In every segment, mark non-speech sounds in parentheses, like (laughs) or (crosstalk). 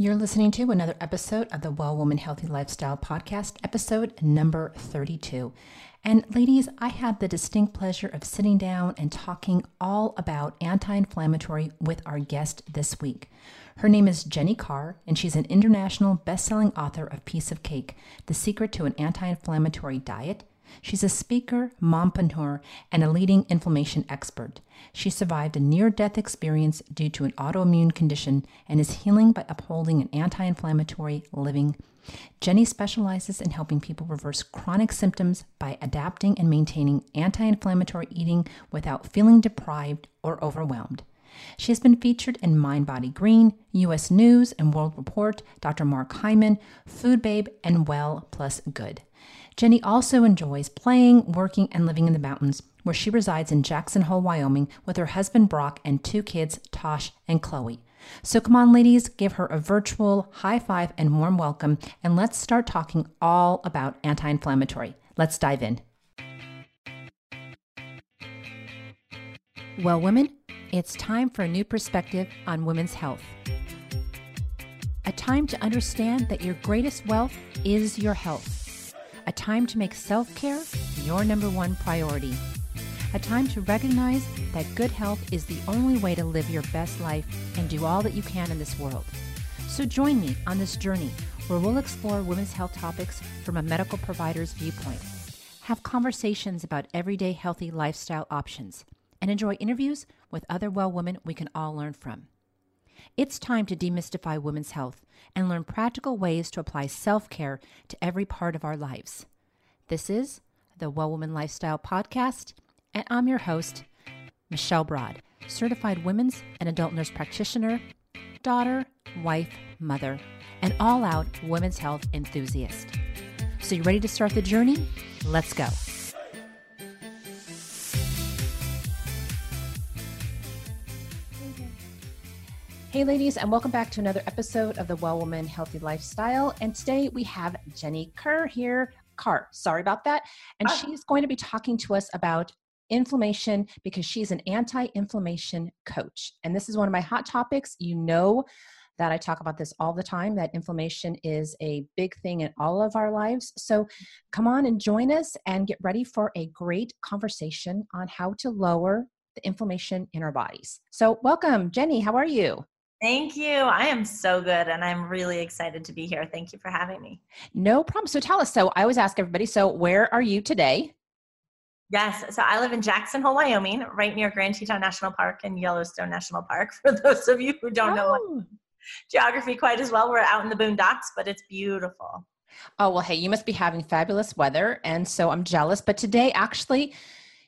You're listening to another episode of the Well Woman Healthy Lifestyle Podcast, episode number 32. And ladies, I had the distinct pleasure of sitting down and talking all about anti inflammatory with our guest this week. Her name is Jenny Carr, and she's an international best selling author of Piece of Cake The Secret to an Anti Inflammatory Diet She's a speaker, mompreneur, and a leading inflammation expert. She survived a near death experience due to an autoimmune condition and is healing by upholding an anti inflammatory living. Jenny specializes in helping people reverse chronic symptoms by adapting and maintaining anti inflammatory eating without feeling deprived or overwhelmed. She has been featured in Mind Body Green, US News and World Report, Dr. Mark Hyman, Food Babe, and Well Plus Good. Jenny also enjoys playing, working, and living in the mountains, where she resides in Jackson Hole, Wyoming, with her husband Brock and two kids, Tosh and Chloe. So come on, ladies, give her a virtual high five and warm welcome, and let's start talking all about anti inflammatory. Let's dive in. Well, women, it's time for a new perspective on women's health. A time to understand that your greatest wealth is your health a time to make self care your number one priority. A time to recognize that good health is the only way to live your best life and do all that you can in this world. So join me on this journey where we'll explore women's health topics from a medical provider's viewpoint, have conversations about everyday healthy lifestyle options, and enjoy interviews with other well women we can all learn from. It's time to demystify women's health and learn practical ways to apply self care to every part of our lives. This is the Well Woman Lifestyle Podcast, and I'm your host, Michelle Broad, certified women's and adult nurse practitioner, daughter, wife, mother, and all out women's health enthusiast. So, you ready to start the journey? Let's go. Hey, ladies, and welcome back to another episode of the Well Woman Healthy Lifestyle. And today we have Jenny Kerr here. Carr, sorry about that. And ah. she's going to be talking to us about inflammation because she's an anti inflammation coach. And this is one of my hot topics. You know that I talk about this all the time that inflammation is a big thing in all of our lives. So come on and join us and get ready for a great conversation on how to lower the inflammation in our bodies. So, welcome, Jenny. How are you? Thank you. I am so good and I'm really excited to be here. Thank you for having me. No problem. So tell us. So I always ask everybody, so where are you today? Yes. So I live in Jackson Hole, Wyoming, right near Grand Teton National Park and Yellowstone National Park. (laughs) For those of you who don't oh. know geography quite as well, we're out in the boondocks, but it's beautiful. Oh, well, hey, you must be having fabulous weather. And so I'm jealous. But today, actually,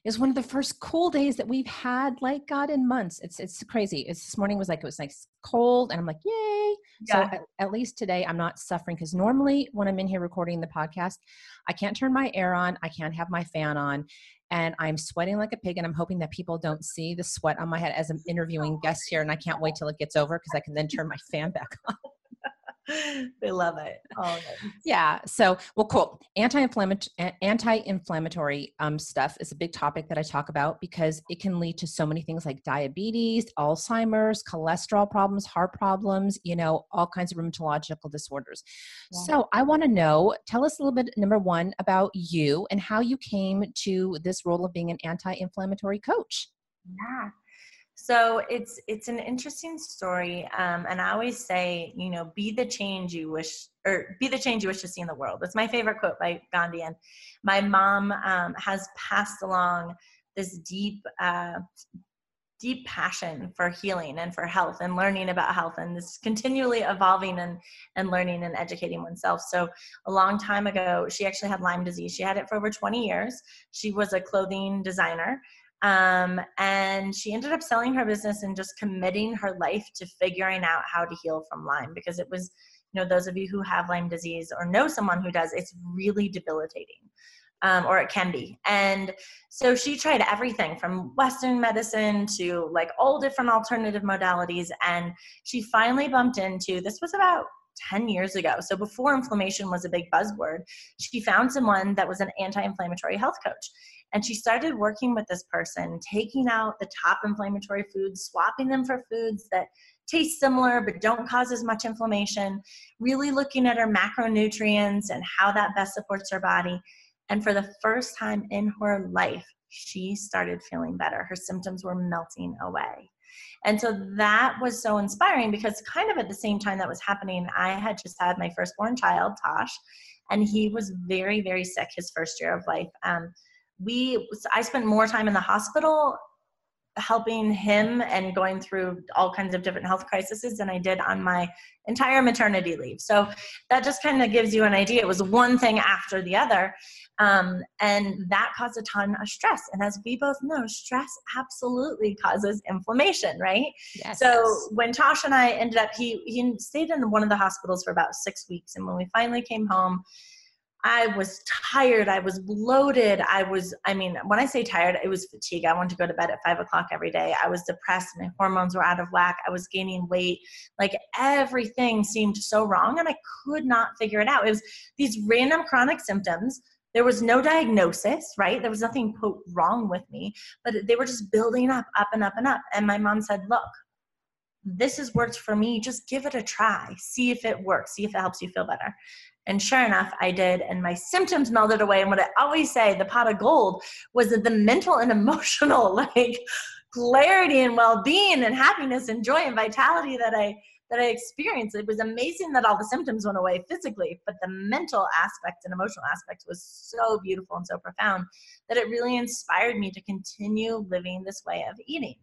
is one of the first cool days that we've had like god in months. It's it's crazy. It's this morning was like it was like cold and i'm like yay. Yeah. so at, at, least today i'm not suffering because normally when i'm in here recording the podcast i can't turn my air on i can't have my fan on and i'm sweating like a pig and i'm hoping that people don't see the sweat on my head as i'm interviewing guests here and i can't wait till it gets over because i can then turn my (laughs) fan back on (laughs) they love it. Oh, yeah. So, well, cool. Anti-inflammatory, anti-inflammatory um, stuff is a big topic that I talk about because it can lead to so many things like diabetes, Alzheimer's, cholesterol problems, heart problems. You know, all kinds of rheumatological disorders. Yeah. So, I want to know. Tell us a little bit. Number one, about you and how you came to this role of being an anti-inflammatory coach. Yeah. So it's it's an interesting story, um, and I always say, you know, be the change you wish, or be the change you wish to see in the world. It's my favorite quote by Gandhi, and my mom um, has passed along this deep, uh, deep passion for healing and for health and learning about health, and this continually evolving and and learning and educating oneself. So a long time ago, she actually had Lyme disease. She had it for over 20 years. She was a clothing designer um, and she ended up selling her business and just committing her life to figuring out how to heal from Lyme because it was, you know, those of you who have Lyme disease or know someone who does, it's really debilitating. Um, or it can be. And so she tried everything from Western medicine to like all different alternative modalities. And she finally bumped into this was about 10 years ago. So before inflammation was a big buzzword, she found someone that was an anti inflammatory health coach. And she started working with this person, taking out the top inflammatory foods, swapping them for foods that taste similar but don't cause as much inflammation. Really looking at her macronutrients and how that best supports her body. And for the first time in her life, she started feeling better. Her symptoms were melting away. And so that was so inspiring because, kind of at the same time that was happening, I had just had my firstborn child, Tosh, and he was very, very sick his first year of life. Um, we, I spent more time in the hospital helping him and going through all kinds of different health crises than I did on my entire maternity leave. So that just kind of gives you an idea. It was one thing after the other. Um, and that caused a ton of stress. And as we both know, stress absolutely causes inflammation, right? Yes. So when Tosh and I ended up, he, he stayed in one of the hospitals for about six weeks. And when we finally came home, I was tired. I was bloated. I was, I mean, when I say tired, it was fatigue. I wanted to go to bed at five o'clock every day. I was depressed. My hormones were out of whack. I was gaining weight. Like everything seemed so wrong and I could not figure it out. It was these random chronic symptoms. There was no diagnosis, right? There was nothing quote wrong with me, but they were just building up, up and up and up. And my mom said, look, this has worked for me. Just give it a try. See if it works. See if it helps you feel better. And sure enough, I did, and my symptoms melted away. And what I always say, the pot of gold, was that the mental and (laughs) emotional, like clarity and well-being and happiness and joy and vitality that I that I experienced. It was amazing that all the symptoms went away physically, but the mental aspect and emotional aspect was so beautiful and so profound that it really inspired me to continue living this way of eating.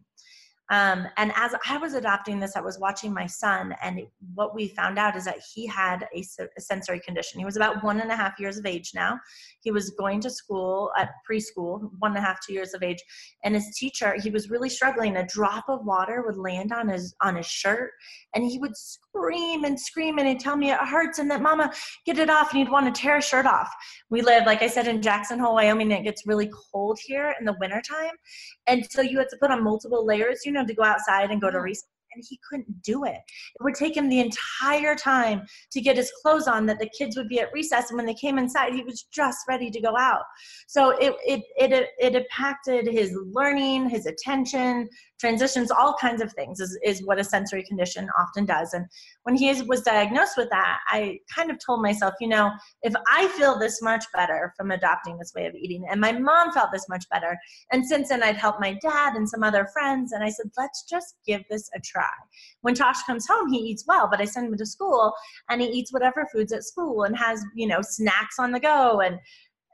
Um, and as I was adopting this, I was watching my son, and what we found out is that he had a, a, sensory condition. He was about one and a half years of age now. He was going to school at preschool, one and a half, two years of age, and his teacher, he was really struggling. A drop of water would land on his on his shirt, and he would scream and scream and he'd tell me it hurts and that mama get it off and he'd want to tear his shirt off we live like i said in jackson hole wyoming it gets really cold here in the wintertime and so you had to put on multiple layers you know to go outside and go to recess and he couldn't do it. It would take him the entire time to get his clothes on that the kids would be at recess. And when they came inside, he was just ready to go out. So it, it, it, it impacted his learning, his attention, transitions, all kinds of things is, is what a sensory condition often does. And when he was diagnosed with that, I kind of told myself, you know, if I feel this much better from adopting this way of eating, and my mom felt this much better, and since then I'd helped my dad and some other friends, and I said, let's just give this a try. When Tosh comes home, he eats well, but I send him to school and he eats whatever foods at school and has, you know, snacks on the go. And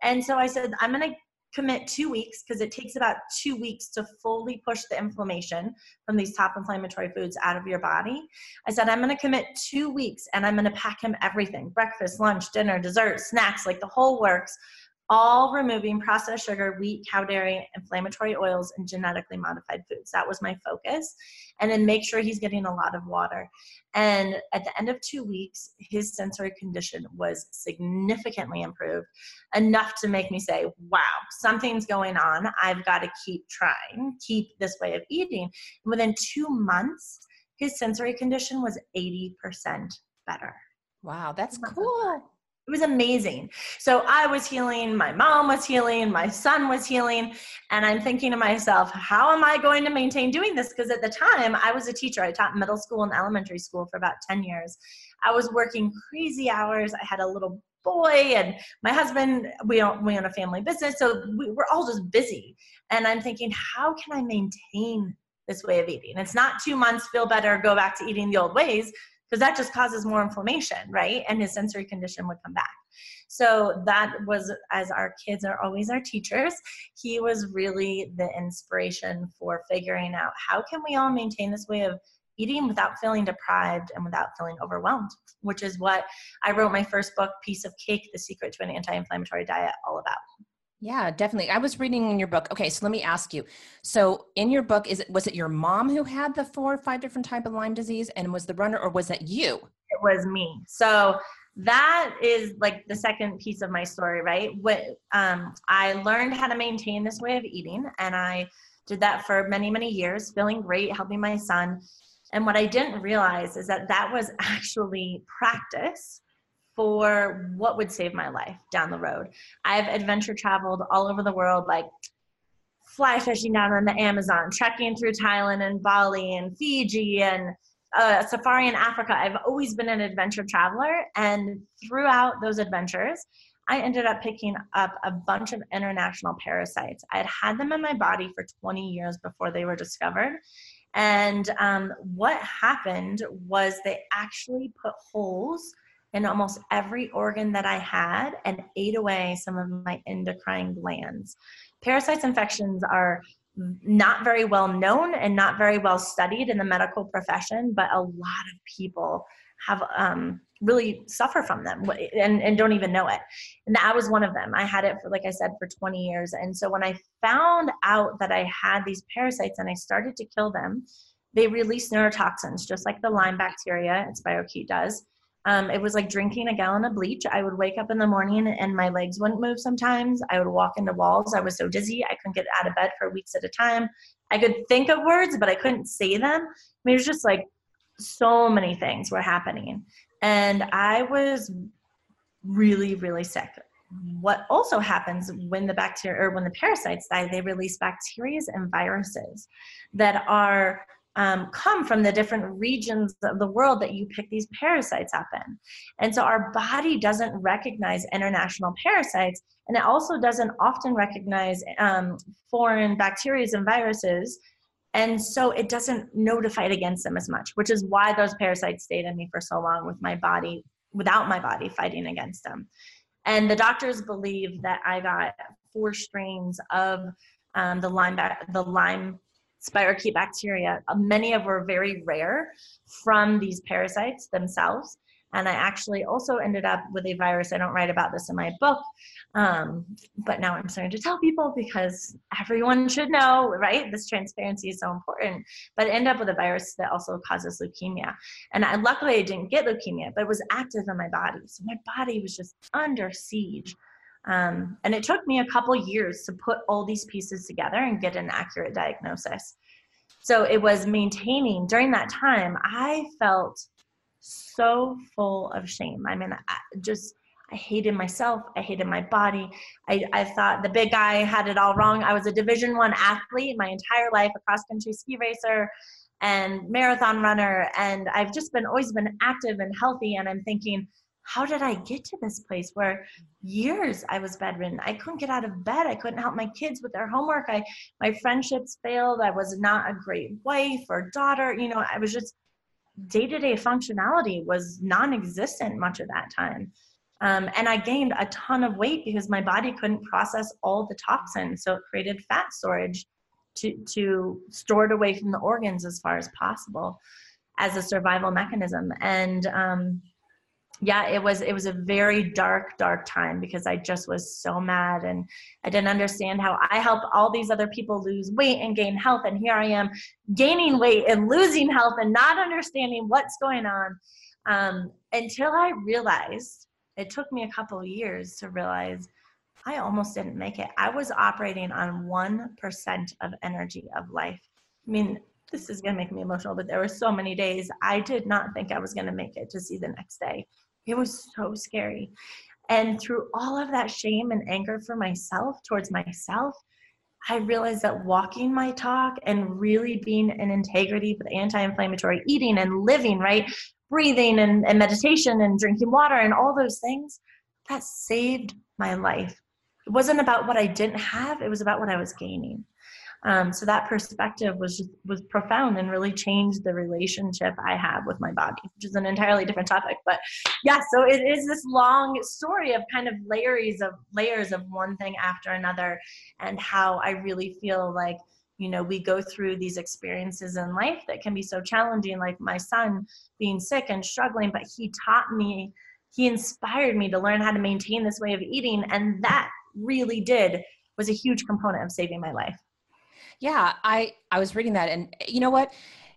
and so I said, I'm going to commit two weeks because it takes about two weeks to fully push the inflammation from these top inflammatory foods out of your body. I said, I'm going to commit two weeks and I'm going to pack him everything. Breakfast, lunch, dinner, dessert, snacks, like the whole works all removing processed sugar, wheat, cow dairy, inflammatory oils, and genetically modified foods. That was my focus. And then make sure he's getting a lot of water. And at the end of two weeks, his sensory condition was significantly improved, enough to make me say, wow, something's going on. I've got to keep trying, keep this way of eating. And within two months, his sensory condition was 80% better. Wow, that's mm-hmm. cool it was amazing. So I was healing, my mom was healing, my son was healing, and I'm thinking to myself, how am I going to maintain doing this? Because at the time, I was a teacher. I taught middle school and elementary school for about 10 years. I was working crazy hours. I had a little boy and my husband we don't we own a family business so we, we're all just busy and i'm thinking how can i maintain this way of eating it's not two months feel better go back to eating the old ways because that just causes more inflammation, right? And his sensory condition would come back. So that was, as our kids are always our teachers, he was really the inspiration for figuring out how can we all maintain this way of eating without feeling deprived and without feeling overwhelmed, which is what I wrote my first book, Piece of Cake, The Secret to an Anti-Inflammatory Diet, all about. Yeah, definitely. I was reading in your book. Okay, so let me ask you. So in your book, is it was it your mom who had the four or five different type of Lyme disease and was the runner, or was that you? It was me. So that is like the second piece of my story, right? What um, I learned how to maintain this way of eating, and I did that for many, many years, feeling great, helping my son. And what I didn't realize is that that was (laughs) actually practice for what would save my life down the road. I've adventure traveled all over the world, like fly fishing down on the Amazon, trekking through Thailand and Bali and Fiji and a safari in Africa. I've always been an adventure traveler. And throughout those adventures, I ended up picking up a bunch of international parasites. I had had them in my body for 20 years before they were discovered. And um, what happened was they actually put holes in almost every organ that I had and ate away some of my endocrine glands. Parasites infections are not very well known and not very well studied in the medical profession, but a lot of people have um, really suffer from them and, and don't even know it. And I was one of them. I had it for, like I said, for 20 years. And so when I found out that I had these parasites and I started to kill them, they release neurotoxins, just like the Lyme bacteria, its spirochete does. Um, it was like drinking a gallon of bleach. I would wake up in the morning and my legs wouldn't move sometimes. I would walk into walls. I was so dizzy. I couldn't get out of bed for weeks at a time. I could think of words, but I couldn't say them. I mean, it was just like so many things were happening. And I was really, really sick. What also happens when the bacteria or when the parasites die, they release bacteria and viruses that are um, come from the different regions of the world that you pick these parasites up in. And so our body doesn't recognize international parasites, and it also doesn't often recognize um, foreign bacteria and viruses. And so it doesn't notify it against them as much, which is why those parasites stayed in me for so long with my body, without my body fighting against them. And the doctors believe that I got four strains of um, the Lyme, the Lyme spirochete bacteria. Uh, many of were very rare from these parasites themselves. And I actually also ended up with a virus. I don't write about this in my book, um, but now I'm starting to tell people because everyone should know, right? This transparency is so important. But I ended up with a virus that also causes leukemia. And I, luckily, I didn't get leukemia, but it was active in my body. So my body was just under siege. Um, and it took me a couple years to put all these pieces together and get an accurate diagnosis. So it was maintaining during that time, I felt so full of shame. I mean, I just, I hated myself. I hated my body. I, I thought the big guy had it all wrong. I was a division one athlete my entire life, a cross country ski racer and marathon runner. And I've just been always been active and healthy. And I'm thinking, how did I get to this place where years I was bedridden? I couldn't get out of bed. I couldn't help my kids with their homework. I my friendships failed. I was not a great wife or daughter. You know, I was just day-to-day functionality was non-existent much of that time. Um, and I gained a ton of weight because my body couldn't process all the toxins. So it created fat storage to, to store it away from the organs as far as possible as a survival mechanism. And um, yeah it was it was a very dark dark time because i just was so mad and i didn't understand how i help all these other people lose weight and gain health. And here i am gaining weight and losing health and not understanding what's going on. Um, until i realized it took me a couple of years to realize i almost didn't make it. I was operating on 1% of energy of life. I mean this is going to make me emotional, but there were so many days I did not think I was going to make it to see the next day. It was so scary. And through all of that shame and anger for myself, towards myself, I realized that walking my talk and really being in integrity with anti inflammatory eating and living, right? Breathing and, and meditation and drinking water and all those things, that saved my life. It wasn't about what I didn't have, it was about what I was gaining. Um, so that perspective was just, was profound and really changed the relationship I have with my body, which is an entirely different topic. But yeah, so it is this long story of kind of layers of layers of one thing after another, and how I really feel like you know we go through these experiences in life that can be so challenging, like my son being sick and struggling, but he taught me, he inspired me to learn how to maintain this way of eating, and that really did was a huge component of saving my life. Yeah, I I was reading that and you know what?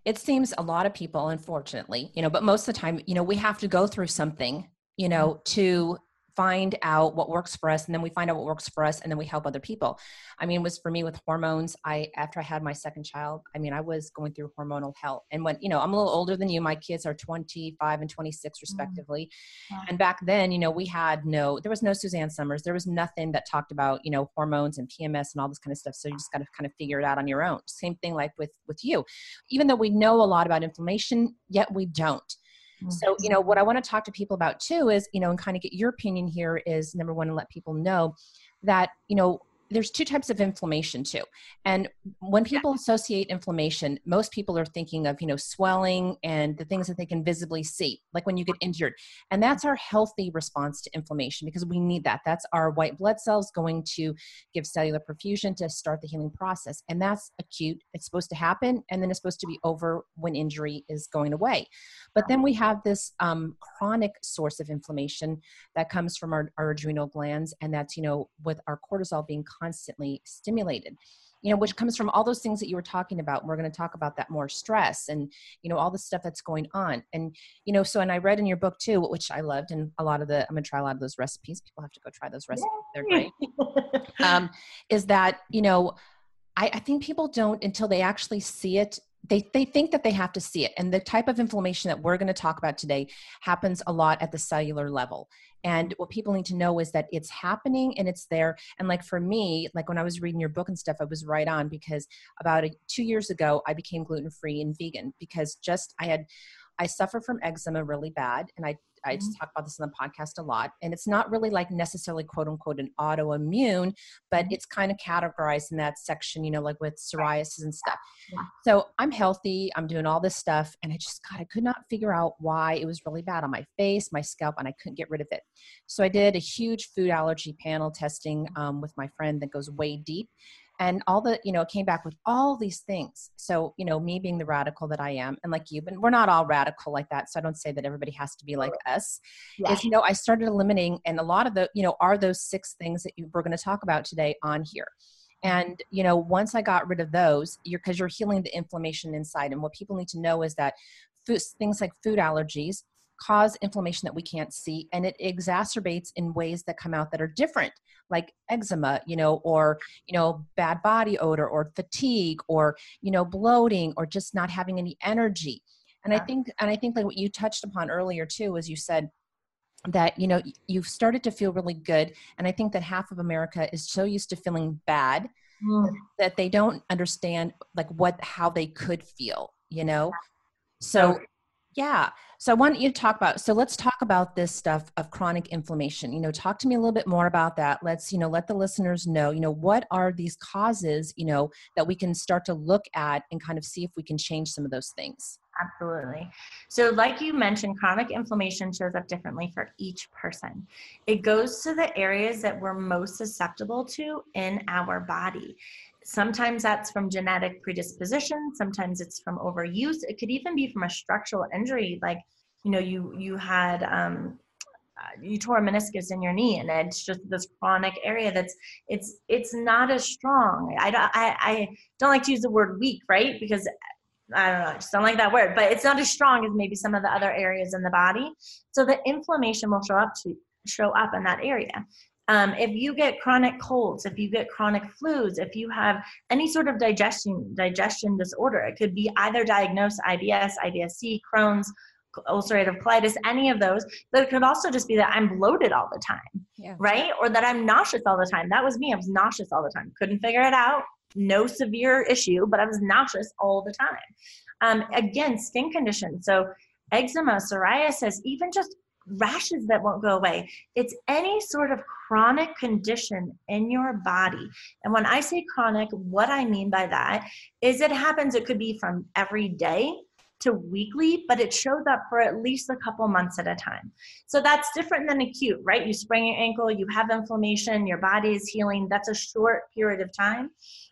It seems a lot of people unfortunately, you know, but most of the time, you know, we have to go through something, you know, mm-hmm. to find out what works for us and then we find out what works for us and then we help other people. I mean it was for me with hormones i after i had my second child i mean i was going through hormonal hell. And when you know i'm a little older than you my kids are 25 and 26 mm. respectively. And back then you know we had no there was no suzanne somers. There was nothing that talked about you know hormones and pms and all this kind of stuff. So you just got to kind of figure it out on your own. Same thing like with with you. Even though we know a lot about inflammation yet we don't Mm. so, you know, what I want to talk to people about too is, you know, and kind of get your opinion here is number one, and let people know that, you know, there's two types of inflammation too. And when people associate inflammation most people are thinking of you know swelling and the things that they can visibly see like when you get injured. And that's our healthy response to inflammation because we need that. That's our white blood cells going to give cellular perfusion to start the healing process. And that's acute. It's supposed to happen and then it's supposed to be over when injury is going away. But then we have this um, chronic source of inflammation that comes from our, our adrenal glands and that's you know with our cortisol being constantly stimulated you know which comes from all those things that you were talking about we're going to talk about that more stress and you know all the stuff that's going on and you know so and i read in your book too which i loved and a lot of the i'm going to try a lot of those recipes people have to go try those recipes they're great um, is that you know I, I think people don't until they actually see it they, they think that they have to see it. And the type of inflammation that we're going to talk about today happens a lot at the cellular level. And what people need to know is that it's happening and it's there. And like for me, like when I was reading your book and stuff, I was right on because about a, two years ago, I became gluten free and vegan because just I had, I suffer from eczema really bad. And I I just mm-hmm. talk about this in the podcast a lot. And it's not really like necessarily quote unquote an autoimmune, but mm-hmm. it's kind of categorized in that section, you know, like with psoriasis and stuff. Yeah. So I'm healthy, I'm doing all this stuff, and I just, God, I could not figure out why it was really bad on my face, my scalp, and I couldn't get rid of it. So I did a huge food allergy panel testing mm-hmm. um, with my friend that goes way deep and all the you know it came back with all these things. So you know me being the radical that i am and like you but we're not all radical like that so i don't say that everybody has to be like us yeah. is you know i started eliminating and a lot of the you know are those six things that you, we're going to talk about today on here. And you know once i got rid of those you're because you're healing the inflammation inside and what people need to know is that food, things like food allergies cause inflammation that we can't see and it exacerbates in ways that come out that are different like eczema you know or you know bad body odor or fatigue or you know bloating or just not having any energy and yeah. i think and i think like what you touched upon earlier too was you said that you know you've started to feel really good and i think that half of america is so used to feeling bad mm. that they don't understand like what how they could feel you know so yeah. So I want you to talk about, so let's talk about this stuff of chronic inflammation. You know, talk to me a little bit more about that. Let's, you know, let the listeners know, you know, what are these causes, you know, that we can start to look at and kind of see if we can change some of those things. Absolutely. So, like you mentioned, chronic inflammation shows up differently for each person. It goes to the areas that we're most susceptible to in our body. Sometimes that's from genetic predisposition, sometimes it's from overuse. It could even be from a structural injury, like you know, you you had um, uh, you tore a meniscus in your knee, and it's just this chronic area that's it's it's not as strong. I don't I, I don't like to use the word weak, right? Because I don't know, I just don't like that word, but it's not as strong as maybe some of the other areas in the body. So the inflammation will show up to show up in that area. Um, if you get chronic colds, if you get chronic flus, if you have any sort of digestion digestion disorder, it could be either diagnosed IBS, IBS-C, Crohn's, ulcerative colitis, any of those. But it could also just be that I'm bloated all the time, yeah. right? Or that I'm nauseous all the time. That was me. I was nauseous all the time. Couldn't figure it out. No severe issue, but I was nauseous all the time. Um, again, skin conditions. So eczema, psoriasis, even just rashes that won't go away. It's any sort of chronic condition in your body. And when I say chronic, what I mean by that is it happens, it could be from every day to weekly, but it shows up for at least a couple months at a time. So that's different than acute, right? You sprain your ankle, you have inflammation, your body is healing. That's a short period of time.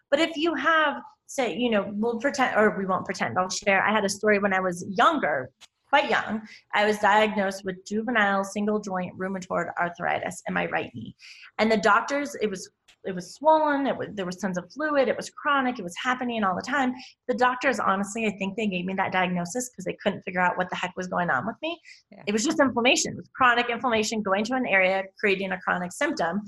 But if you have, say, you know, we'll pretend, or we won't pretend, I'll share. I had a story when I was younger, quite young, I was diagnosed with juvenile single joint rheumatoid arthritis in my right knee. And the doctors, it was it was swollen. It was there was tons of fluid. It was chronic. It was happening all the time. The doctors, honestly, I think they gave me that diagnosis because they couldn't figure out what the heck was going on with me. Yeah. It was just inflammation. It was chronic inflammation going to an area, creating a chronic symptom.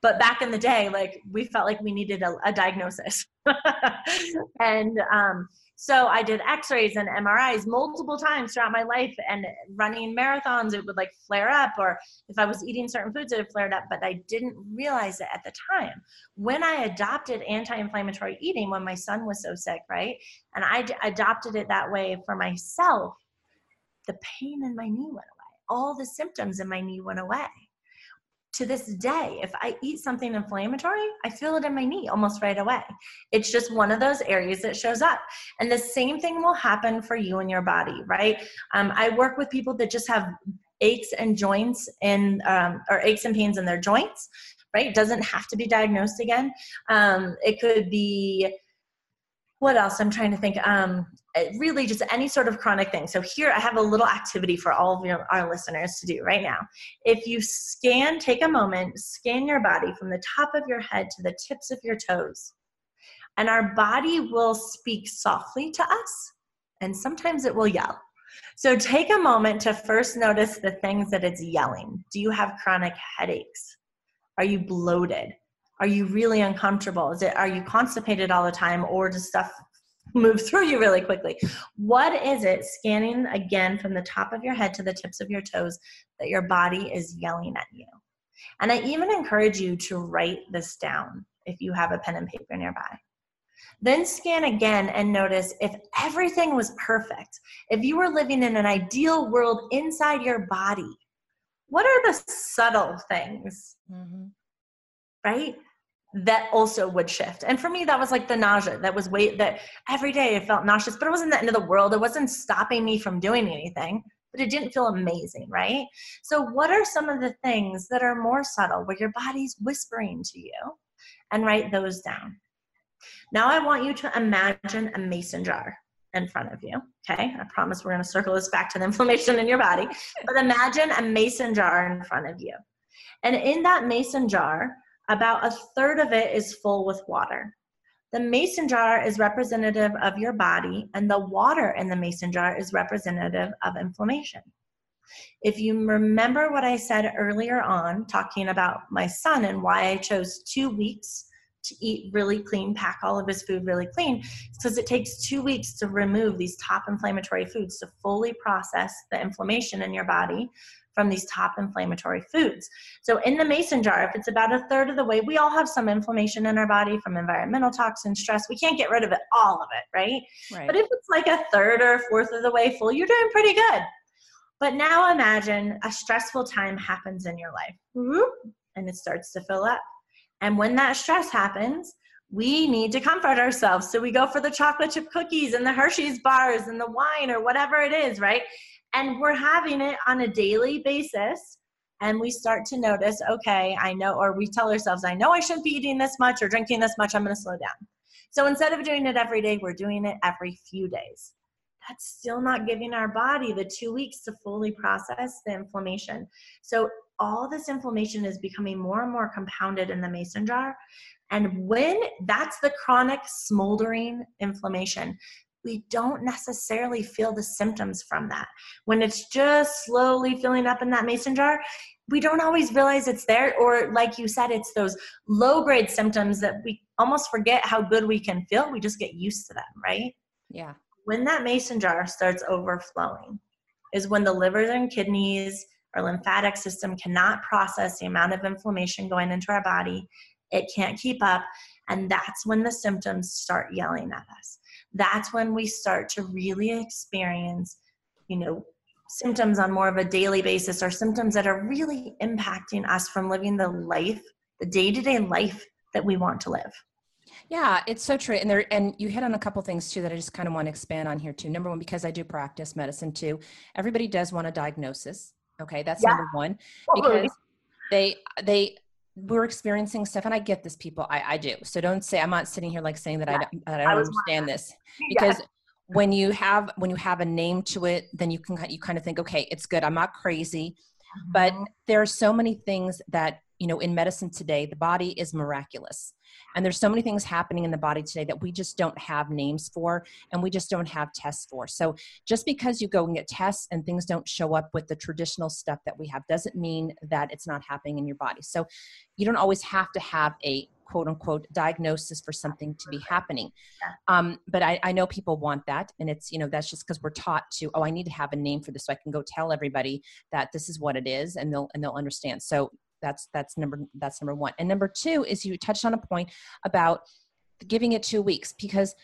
But back in the day, like we felt like we needed a, a diagnosis, (laughs) and um, so I did x-rays and MRIs multiple times throughout my life and running marathons, it would like flare up or if I was eating certain foods, it flared up, but I didn't realize it at the time. When I adopted anti-inflammatory eating when my son was so sick, right? And I d- adopted it that way for myself, the pain in my knee went away. All the symptoms in my knee went away to this day, if I eat something inflammatory, I feel it in my knee almost right away. It's just one of those areas that shows up. And the same thing will happen for you and your body, right? Um, I work with people that just have aches and joints and um, or aches and pains in their joints, right? It doesn't have to be diagnosed again. Um, it could be what else? I'm trying to think. Um, Uh, really, just any sort of chronic thing. So here, I have a little activity for all of your, our listeners to do right now. If you scan, take a moment, scan your body from the top of your head to the tips of your toes, and our body will speak softly to us, and sometimes it will yell. So take a moment to first notice the things that it's yelling. Do you have chronic headaches? Are you bloated? Are you really uncomfortable? Is it are you constipated all the time or does stuff move through you really quickly? What is it scanning again from the top of your head to the tips of your toes that your body is yelling at you? And I even encourage you to write this down if you have a pen and paper nearby. Then scan again and notice if everything was perfect, if you were living in an ideal world inside your body, what are the subtle things? Mm-hmm. Right? That also would shift. And for me, that was like the nausea that was weight that every day I felt nauseous, but it wasn't the end of the world. It wasn't stopping me from doing anything, but it didn't feel amazing, right? So, what are some of the things that are more subtle where your body's whispering to you? And write those down. Now, I want you to imagine a mason jar in front of you. Okay, I promise we're going to circle this back to the (laughs) inflammation in your body, but imagine a mason jar in front of you. And in that mason jar, about a third of it is full with water. The mason jar is representative of your body, and the water in the mason jar is representative of inflammation. If you remember what I said earlier on, talking about my son and why I chose two weeks to eat really clean, pack all of his food really clean, because it takes two weeks to remove these top inflammatory foods to fully process the inflammation in your body from these top inflammatory foods. So, in the mason jar, if it's about a third of the way, we all have some inflammation in our body from environmental toxins, stress. We can't get rid of it, all of it, right? right. But if it's like a third or a fourth of the way full, you're doing pretty good. But now imagine a stressful time happens in your life, and it starts to fill up. And when that stress happens, we need to comfort ourselves. So we go for the chocolate chip cookies and the Hershey's bars and the wine or whatever it is, right? And we're having it on a daily basis and we start to notice okay i know or we tell ourselves i know i shouldn't be eating this much or drinking this much i'm going to slow down. So instead of doing it every day we're doing it every few days. That's still not giving our body the two weeks to fully process the inflammation. So all this inflammation is becoming more and more compounded in the mason jar and when that's the chronic smoldering inflammation we don't necessarily feel the symptoms from that. When it's just slowly filling up in that mason jar, we don't always realize it's there. Or, like you said, it's those low grade symptoms that we almost forget how good we can feel. We just get used to them, right? Yeah. When that mason jar starts overflowing, is when the liver and kidneys or lymphatic system cannot process the amount of inflammation going into our body. It can't keep up. And that's when the symptoms start yelling at us that's when we start to really experience, you know, symptoms on more of a daily basis or symptoms that are really impacting us from living the life, the day to day life that we want to live. Yeah, it's so true. And there and you hit on a couple things too that I just kind of want to expand on here too. Number one, because I do practice medicine too, everybody does want a diagnosis. Okay, that's yeah. number one. Because they they we're experiencing stuff and i get this people i, I do so don't say i'm not sitting here like saying that yeah. i don't, that I don't I understand this (laughs) because yeah. when you have when you have a name to it then you can you kind of think okay it's good i'm not crazy mm-hmm. but there are so many things that you know in medicine today the body is miraculous and there's so many things happening in the body today that we just don't have names for and we just don't have tests for so just because you go and get tests and things don't show up with the traditional stuff that we have doesn't mean that it's not happening in your body so you don't always have to have a quote unquote diagnosis for something to be happening. Um, but I, I know people want that. And it's, you know, that's just because we're taught to, oh, I need to have a name for this so I can go tell everybody that this is what it is and they'll and they'll understand. So that's that's number that's number one. And number two is you touched on a point about giving it two weeks because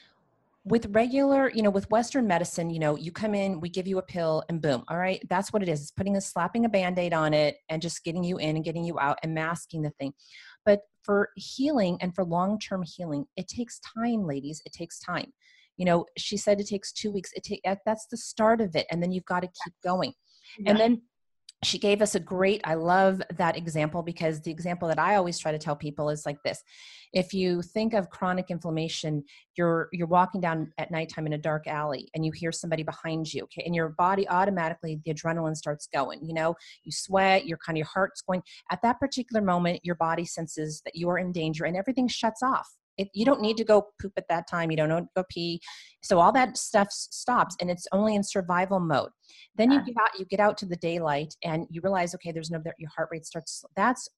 with regular you know with western medicine you know you come in we give you a pill and boom all right that's what it is it's putting a slapping a band-aid on it and just getting you in and getting you out and masking the thing but for healing and for long term healing, it takes time, ladies. It takes time. You know, she said it takes two weeks. It take that's the start of it, and then you've got to keep going. Yeah. And then she gave us a great i love that example because the example that i always try to tell people is like this. If you think of chronic inflammation you're you're walking down at nighttime in a dark alley and you hear somebody behind you okay and your body automatically the adrenaline starts going you know? You sweat your kind of your heart's going. At that particular moment your body senses that you are in danger and everything shuts off it, you don't need to go poop at that time you don't need to go pee. So all that stuff stops and it's only in survival mode. Then you get out you get out to the daylight and you realize okay there's no your heart rate starts that's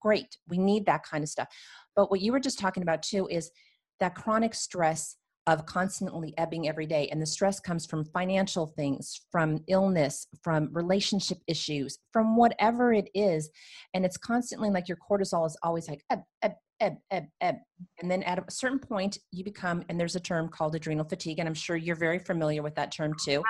great we need that kind of stuff. But what you were just talking about too is that chronic stress of constantly ebbing every day and the stress comes from financial things from illness from relationship issues from whatever it is and it's constantly like your cortisol is always like ebb ebb ebb, ebb, ebb. And then at a certain point, you become, and there's a term called adrenal fatigue, and I'm sure you're very familiar with that term too.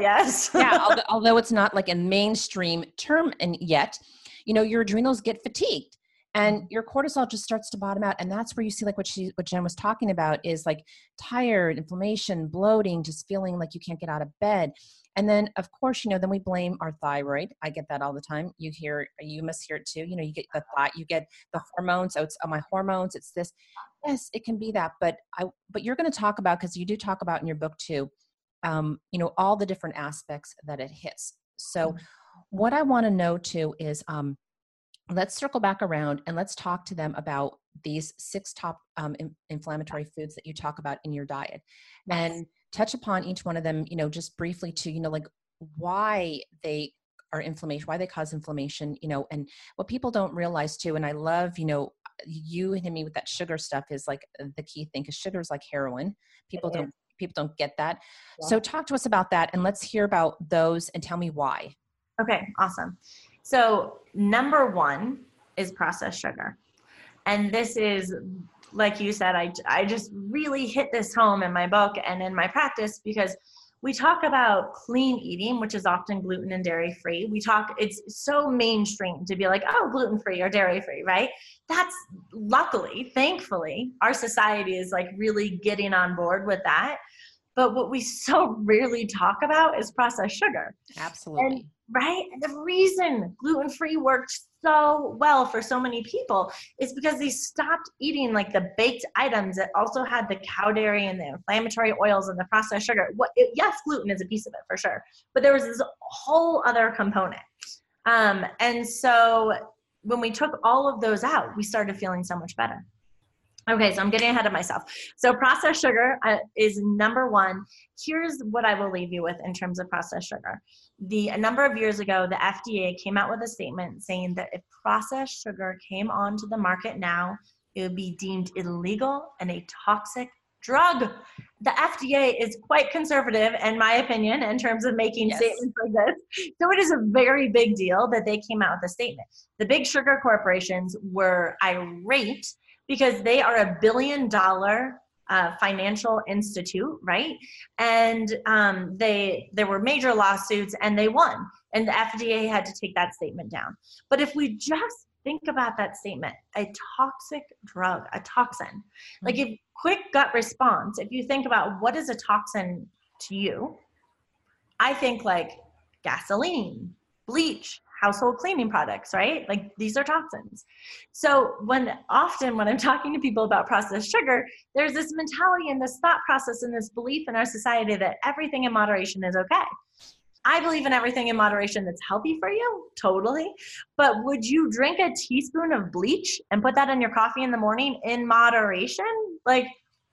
yes. yeah, (laughs) although, although it's not like a mainstream term and yet, you know, your adrenals get fatigued and mm-hmm. your cortisol just starts to bottom out and that's where you see like what she what jen was talking about is like tired inflammation bloating just feeling like you can't get out of bed and then, of course, you know, then we blame our thyroid. I get that all the time. You hear, you must hear it too. You know, you get the thought, you get the hormones. So it's oh, my hormones. It's this. Yes, it can be that. But I, but you're going to talk about because you do talk about in your book too. Um, you know, all the different aspects that it hits. So, mm-hmm. what I want to know too is, um, let's circle back around and let's talk to them about these six top um, in, inflammatory foods that you talk about in your diet, yes. and touch upon each one of them, you know, just briefly to, you know, like why they are inflammation, why they cause inflammation, you know, and what people don't realize too, and I love, you know, you hitting me with that sugar stuff is like the key thing because sugar is like heroin. People don't people don't get that. Yeah. So talk to us about that and let's hear about those and tell me why. Okay, awesome. So number one is processed sugar. And this is like you said, I, I just really hit this home in my book and in my practice because we talk about clean eating, which is often gluten and dairy free. We talk, it's so mainstream to be like, oh, gluten free or dairy free, right? That's luckily, thankfully, our society is like really getting on board with that. But what we so (laughs) rarely talk about is processed sugar. Absolutely. And, right? The reason gluten free worked so well for so many people is because they stopped eating like the baked items that also had the cow dairy and the inflammatory oils and the processed sugar. What? It, yes, gluten is a piece of it for sure, but there was this whole other component. Um, and so when we took all of those out, we started feeling so much better. Okay, so I'm getting ahead of myself. So processed sugar uh, is number one. Here's what I will leave you with in terms of processed sugar. The a number of years ago, the FDA came out with a statement saying that if processed sugar came onto the market now, it would be deemed illegal and a toxic drug. The FDA is quite conservative, in my opinion, in terms of making yes. statements like this. So it is a very big deal that they came out with a statement. The big sugar corporations were irate because they are a billion dollar uh, financial institute, right? And um, they there were major lawsuits and they won, and the FDA had to take that statement down. But if we just think about that statement, a toxic drug, a toxin, mm-hmm. like if quick gut response, if you think about what is a toxin to you, I think like gasoline, bleach, household cleaning products, right? Like these are toxins. So when often when I'm (laughs) talking to people about processed sugar, there's this mentality and this thought process and this belief in our society that everything in moderation is okay. I believe in everything in moderation that's healthy for you, totally. But would you drink a teaspoon of bleach and put that in your coffee in the morning in moderation? Like,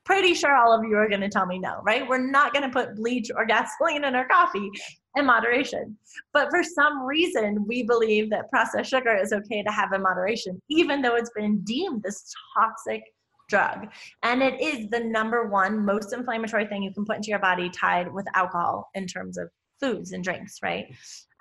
pretty sure all of you are going to tell me no, right? We're not going to put bleach or gasoline in our coffee in moderation. But for some reason, we believe that processed sugar is okay to have in moderation, even though it's been deemed this toxic drug. And it is the number one most inflammatory thing you can put into your body tied with alcohol in terms of foods and drinks, right?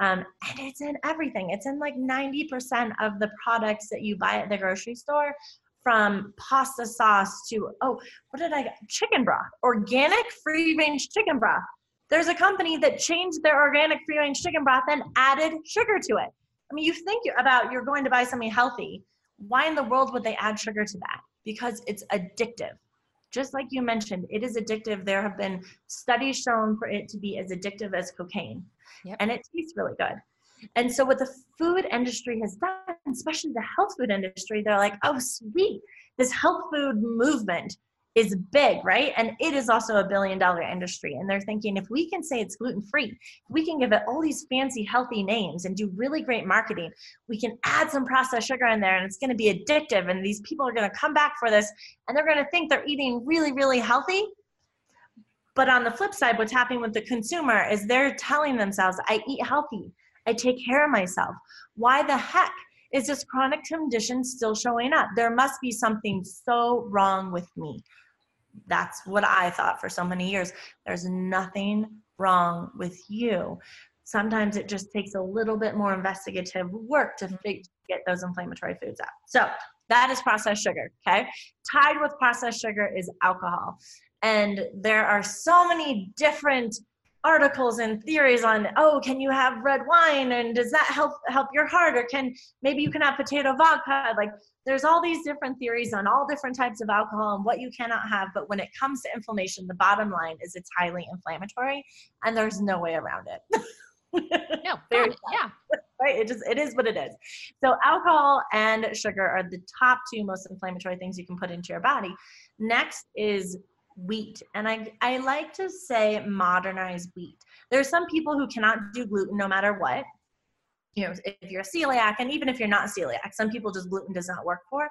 Um, and it's in everything. It's in like 90% of the products that you buy at the grocery store from pasta sauce to, oh, what did I get? Chicken broth, organic free range chicken broth. There's a company that changed their organic free range chicken broth and added sugar to it. I mean, you think about you're going to buy something healthy. Why in the world would they add sugar to that? Because it's addictive just like you mentioned, it is addictive. There have been studies shown for it to be as addictive as cocaine, yep. and it tastes really good. And so, what the food industry has done, especially the health food industry, they're like, oh, sweet, this health food movement is big, right? And it is also a billion dollar industry. And they're thinking if we can say it's gluten free, we can give it all these fancy, healthy names and do really great marketing, we can add some processed sugar in there and it's going to be addictive. And these people are going to come back for this and they're going to think they're eating really, really healthy. But on the flip side, what's happening with the consumer is they're telling themselves, I eat healthy, I take care of myself. Why the heck? Is this chronic condition still showing up? There must be something so wrong with me that's what I thought for so many years. There's nothing wrong with you. Sometimes it just takes a little bit more investigative work to mm-hmm. get those inflammatory foods out. So that is processed sugar, okay? Tied with processed sugar is alcohol. And there are so many different articles and theories on oh can you have red wine? And does that help help your heart? Or can maybe you can have potato vodka. Like there's all these different theories on all different types of alcohol and what you cannot have. But when it comes to inflammation the bottom line is it's highly inflammatory and there's no way around it. (laughs) No Very yeah. (laughs) Right? It just it is what it is. So alcohol and sugar are the top two most inflammatory things you can put into your body. Next is wheat and i i like to say modernize wheat there's some people who cannot do gluten no matter what you know, if you're a celiac, and even if you're not celiac, some people just gluten does not work for.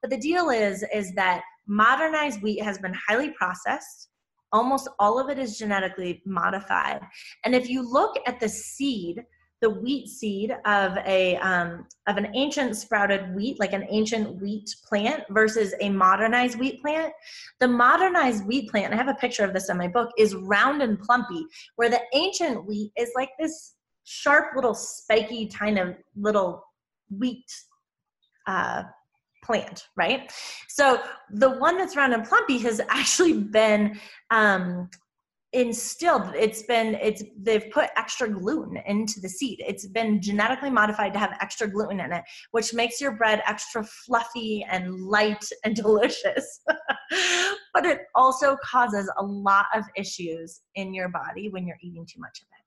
But the deal is, is that modernized wheat has been highly processed. Almost all of it is genetically modified. And if you look at the seed, the wheat seed of a um, of an ancient sprouted wheat, like an ancient wheat plant, versus a modernized wheat plant, the modernized wheat plant, I have a picture of this in my book, is round and plumpy, where the ancient wheat is like this sharp little spiky kind of little wheat uh, plant, right? So the one that's round and plumpy has actually been um, instilled. It's been it's they've put extra gluten into the seed. It's been genetically modified to have extra gluten in it, which makes your bread extra fluffy and light and (laughs) delicious. but it also causes a lot of issues in your body when you're eating too much of it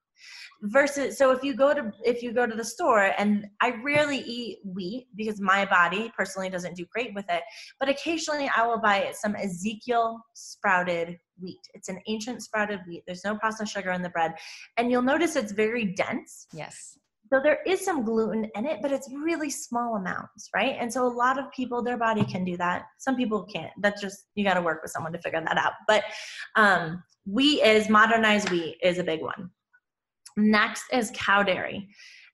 versus so if you go to if you go to the store and i rarely eat wheat because my body personally doesn't do great with it but occasionally i will buy some ezekiel sprouted wheat. It's an ancient sprouted wheat. There's no processed sugar in the bread. And you'll notice it's very dense. Yes. So there is some gluten in it but it's really small amounts right? And so a lot of people their body can do that. Some people can't. That's just you got to work with someone to figure that out. But um wheat is modernized wheat is a big one Next is cow dairy.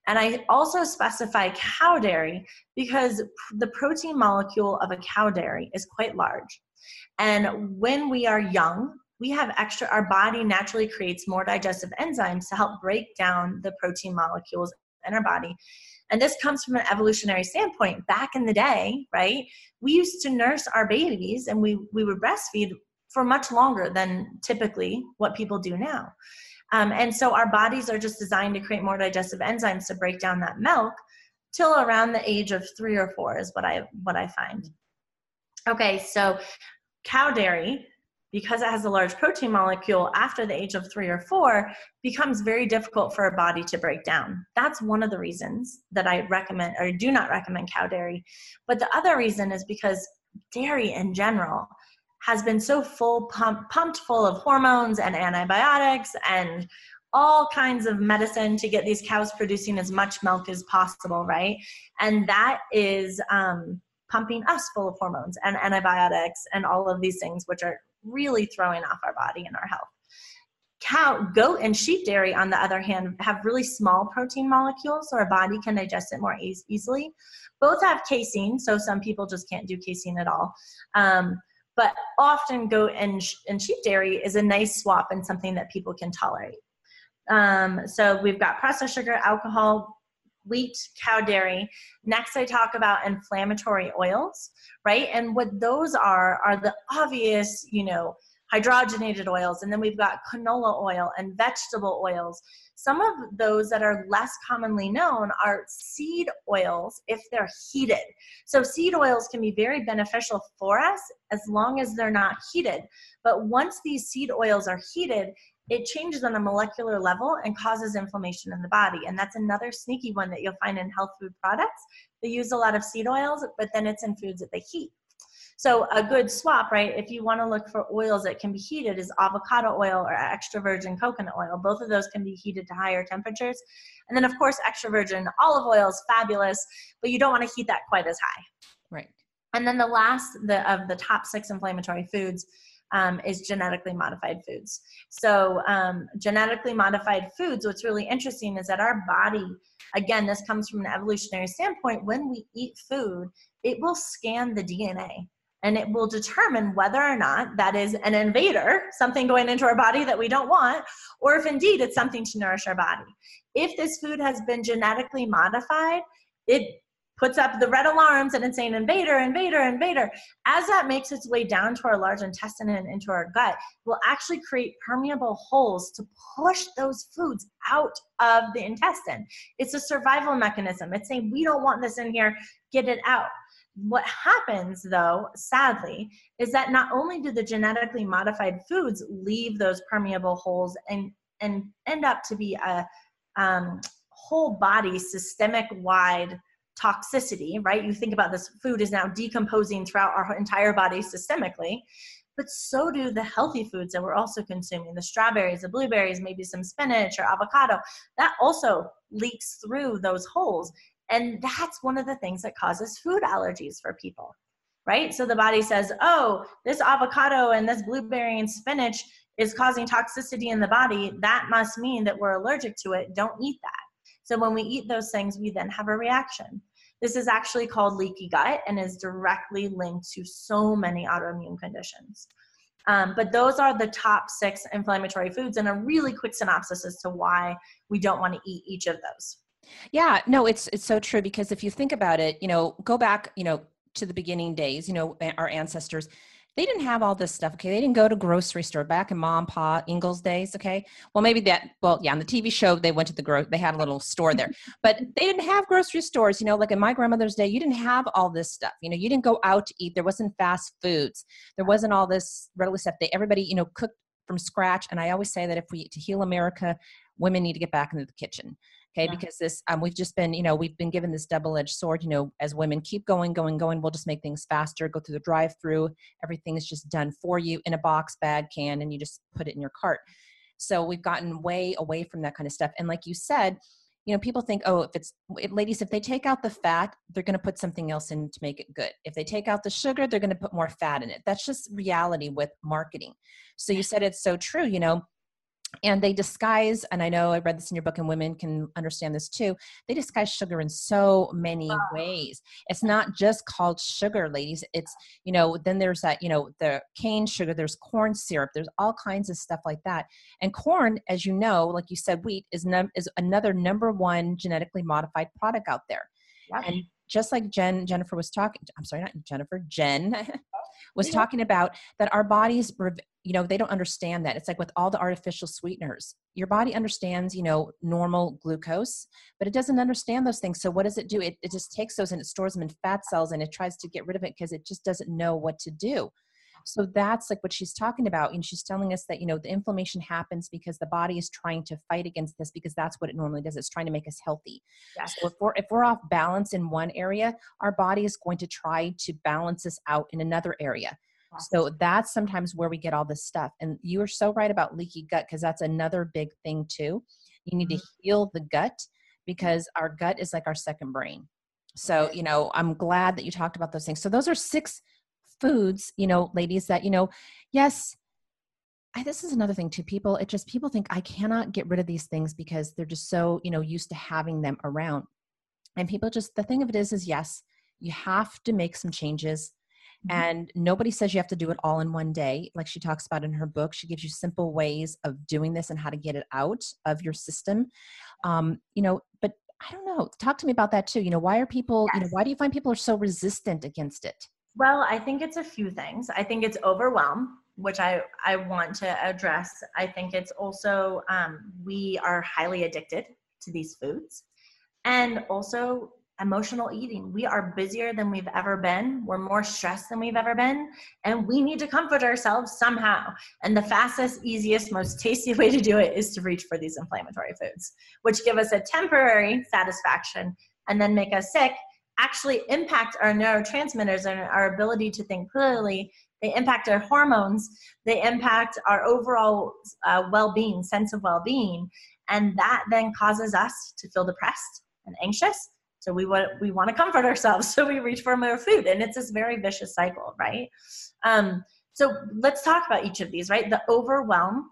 And I also specify cow dairy because the protein molecule of a cow dairy is quite large. And when we are young, we have extra, our body naturally creates more digestive enzymes to help break down the protein molecules in our body. And this comes from an evolutionary standpoint. Back in the day, right, we used to nurse our babies and we, we would breastfeed for much longer than typically what people do now. Um, and so our bodies are just designed to create more digestive enzymes to break down that milk till around the age of three or four is what I what I find. Okay, so cow dairy, because it has a large protein molecule after the age of three or four, becomes very difficult for a body to break down. That's one of the reasons that I recommend or do not recommend cow dairy. But the other reason is because dairy in general has been so full pump, pumped full of hormones and antibiotics and all kinds of medicine to get these cows producing as much milk as possible, right? And that is um, pumping us full of hormones and antibiotics and all of these things, which are really throwing off our body and our health. Cow, goat, and sheep dairy, on the other hand, have really small protein molecules, so our body can digest it more e- easily. Both have casein, so some people just can't do casein at all. Um, but often, goat and, and sheep dairy is a nice swap and something that people can tolerate. Um, so we've got processed sugar, alcohol, wheat, cow dairy. Next, I talk about inflammatory oils, right? And what those are are the obvious, you know, hydrogenated oils, and then we've got canola oil and vegetable oils. Some of those that are less commonly known are seed oils if they're heated. So, seed oils can be very beneficial for us as long as they're not heated. But once these seed oils are heated, it changes on a molecular level and causes inflammation in the body. And that's another sneaky one that you'll find in health food products. They use a lot of seed oils, but then it's in foods that they heat. So a good swap, right? If you want to look for oils that can be heated is avocado oil or extra virgin coconut oil. Both of those can be heated to higher temperatures. And then of course extra virgin olive oil is fabulous, but you don't want to heat that quite as high. Right. And then the last the, of the top six inflammatory foods um, is genetically modified foods. So, um, genetically modified foods, what's really interesting is that our body, again, this comes from an evolutionary standpoint, when we eat food, it will scan the DNA and it will determine whether or not that is an invader, something going into our body that we don't want, or if indeed it's something to nourish our body. If this food has been genetically modified, it puts up the red alarms and it's saying invader, invader, invader. As that makes its way down to our large intestine and into our gut, will actually create permeable holes to push those foods out of the intestine. It's a survival mechanism. It's saying, we don't want this in here, get it out. What happens, though, sadly, is that not only do the genetically modified foods leave those permeable holes and, and end up to be a um, whole body systemic wide toxicity, right? You think about this food is now decomposing throughout our entire body systemically, but so do the healthy foods that we're also consuming the strawberries, the blueberries, maybe some spinach or avocado. That also leaks through those holes. And that's one of the things that causes food allergies for people, right? So the body says, oh, this avocado and this blueberry and spinach is causing toxicity in the body. That must mean that we're allergic to it. Don't eat that. So when we eat those things, we then have a reaction. This is actually called leaky gut and is directly linked to so many autoimmune conditions. Um, but those are the top six inflammatory foods, and a really quick synopsis as to why we don't want to eat each of those. Yeah, no, it's it's so true because if you think about it, you know, go back, you know, to the beginning days, you know, our ancestors, they didn't have all this stuff. Okay. They didn't go to grocery store back in mom, pa, Ingalls days. Okay. Well, maybe that, well, yeah, on the TV show, they went to the gro, they had a little store there, (laughs) but they didn't have grocery stores. You know, like in my grandmother's day, you didn't have all this stuff. You know, you didn't go out to eat. There wasn't fast foods. There wasn't all this readily stuff. They, everybody, you know, cooked from scratch. And I always say that if we, to heal America, women need to get back into the kitchen okay yeah. because this um, we've just been you know we've been given this double-edged sword you know as women keep going going going we'll just make things faster go through the drive through everything is just done for you in a box bag can and you just put it in your cart. So we've gotten way away from that kind of stuff and like you said you know people think oh if it's if, ladies if they take out the fat they're going to put something else in to make it good. If they take out the sugar they're going to put more fat in it. That's just reality with marketing. So you said it's so true you know and they disguise and i know i read this in your book and women can understand this too they disguise sugar in so many ways. It's not just called sugar ladies. It's you know then there's that you know the cane sugar there's corn syrup there's all kinds of stuff like that. And corn as you know like you said wheat is, num- is another number one genetically modified product out there. Yep. and just like jen jennifer was talking i'm sorry not jennifer jen (laughs) was yeah. talking about that our bodies you know they don't understand that. It's like with all the artificial sweeteners your body understands you know normal glucose but it doesn't understand those things. So what does it do? It, it just takes those and it stores them in fat cells and it tries to get rid of it because it just doesn't know what to do so that's like what she's talking about and she's telling us that you know the inflammation happens because the body is trying to fight against this because that's what it normally does it's trying to make us healthy yes. so if we're if we're off balance in one area our body is going to try to balance us out in another area So that's sometimes where we get all this stuff. And you are so right about leaky gut because that's another big thing too. You need mm-hmm. to heal the gut because our gut is like our second brain. So, you know, I'm glad that you talked about those things. So those are six foods, you know, ladies that, you know, yes, I, this is another thing too. People, it just people think I cannot get rid of these things because they're just so you know used to having them around, and people just the thing of it is is yes, you have to make some changes, mm-hmm. and nobody says you have to do it all in one day. Like she talks about in her book, she gives you simple ways of doing this and how to get it out of your system. Um, you know, but I don't know. Talk to me about that too. You know, why are people? Yes. You know, why do you find people are so resistant against it? Well, I think it's a few things. I think it's overwhelm which I, I want to address. I think it's also um, we are highly addicted to these foods and also emotional eating. We are busier than we've ever been. We're more stressed than we've ever been. And we need to comfort ourselves somehow. And the fastest, easiest, most tasty (laughs) way to do it is to reach for these inflammatory foods, which give us a temporary satisfaction and then make us sick actually impact our neurotransmitters and our ability to think clearly. They impact our hormones. They impact our overall uh, well-being sense of well-being. And that then causes us to feel depressed and anxious. So we want we want to comfort ourselves (laughs) so we reach for more food. And it's this very vicious cycle right? Um, so let's talk about each of these right? The overwhelm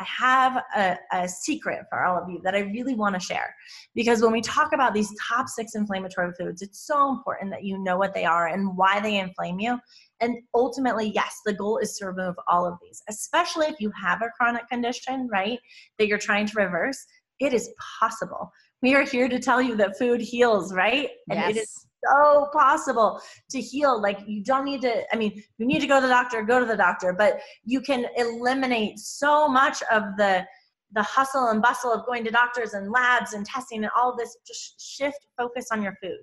I have a, a, secret for all of you that I really want to share. Because when we talk about these top six inflammatory foods, it's so important that you know what they are and why they inflame you. And ultimately, yes, the goal is to remove all of these, especially if you have a chronic condition, right, that you're trying to reverse. It is possible. We are here to tell you that food heals, right? And yes. it is so possible to heal. Like you don't need to, I mean, you need to go to the doctor, go to the doctor, but you can eliminate so much of the the hustle and bustle of going to doctors and labs and testing and all this. Just shift focus on your food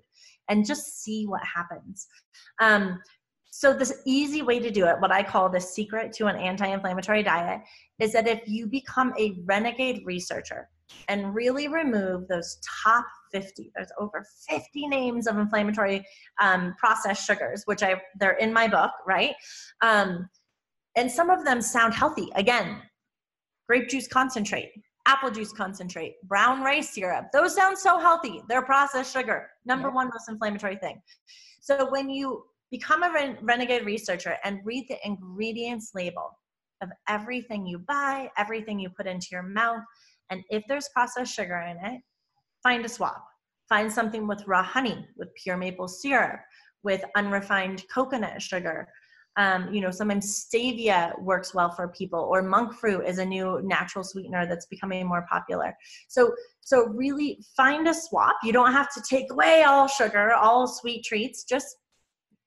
and just see what happens. Um, so this easy way to do it, what I call the secret to an anti-inflammatory diet, is that if you become a renegade researcher and really remove those top 50 there's over 50 names of inflammatory um, processed sugars which i they're in my book right? Um, and some of them sound healthy. Again grape juice concentrate apple juice concentrate brown rice syrup those sound so healthy. They're processed sugar number yeah. one most inflammatory thing. So when you become a ren- renegade researcher and read the ingredients label of everything you buy everything you put into your mouth and if there's processed sugar in it find a swap. Find something with raw honey, with pure maple syrup, with unrefined coconut sugar. Um, you know, sometimes stevia works well for people, or monk fruit is a new natural sweetener that's becoming more popular. So, so really find a swap. You don't have to take away all sugar, all sweet treats. Just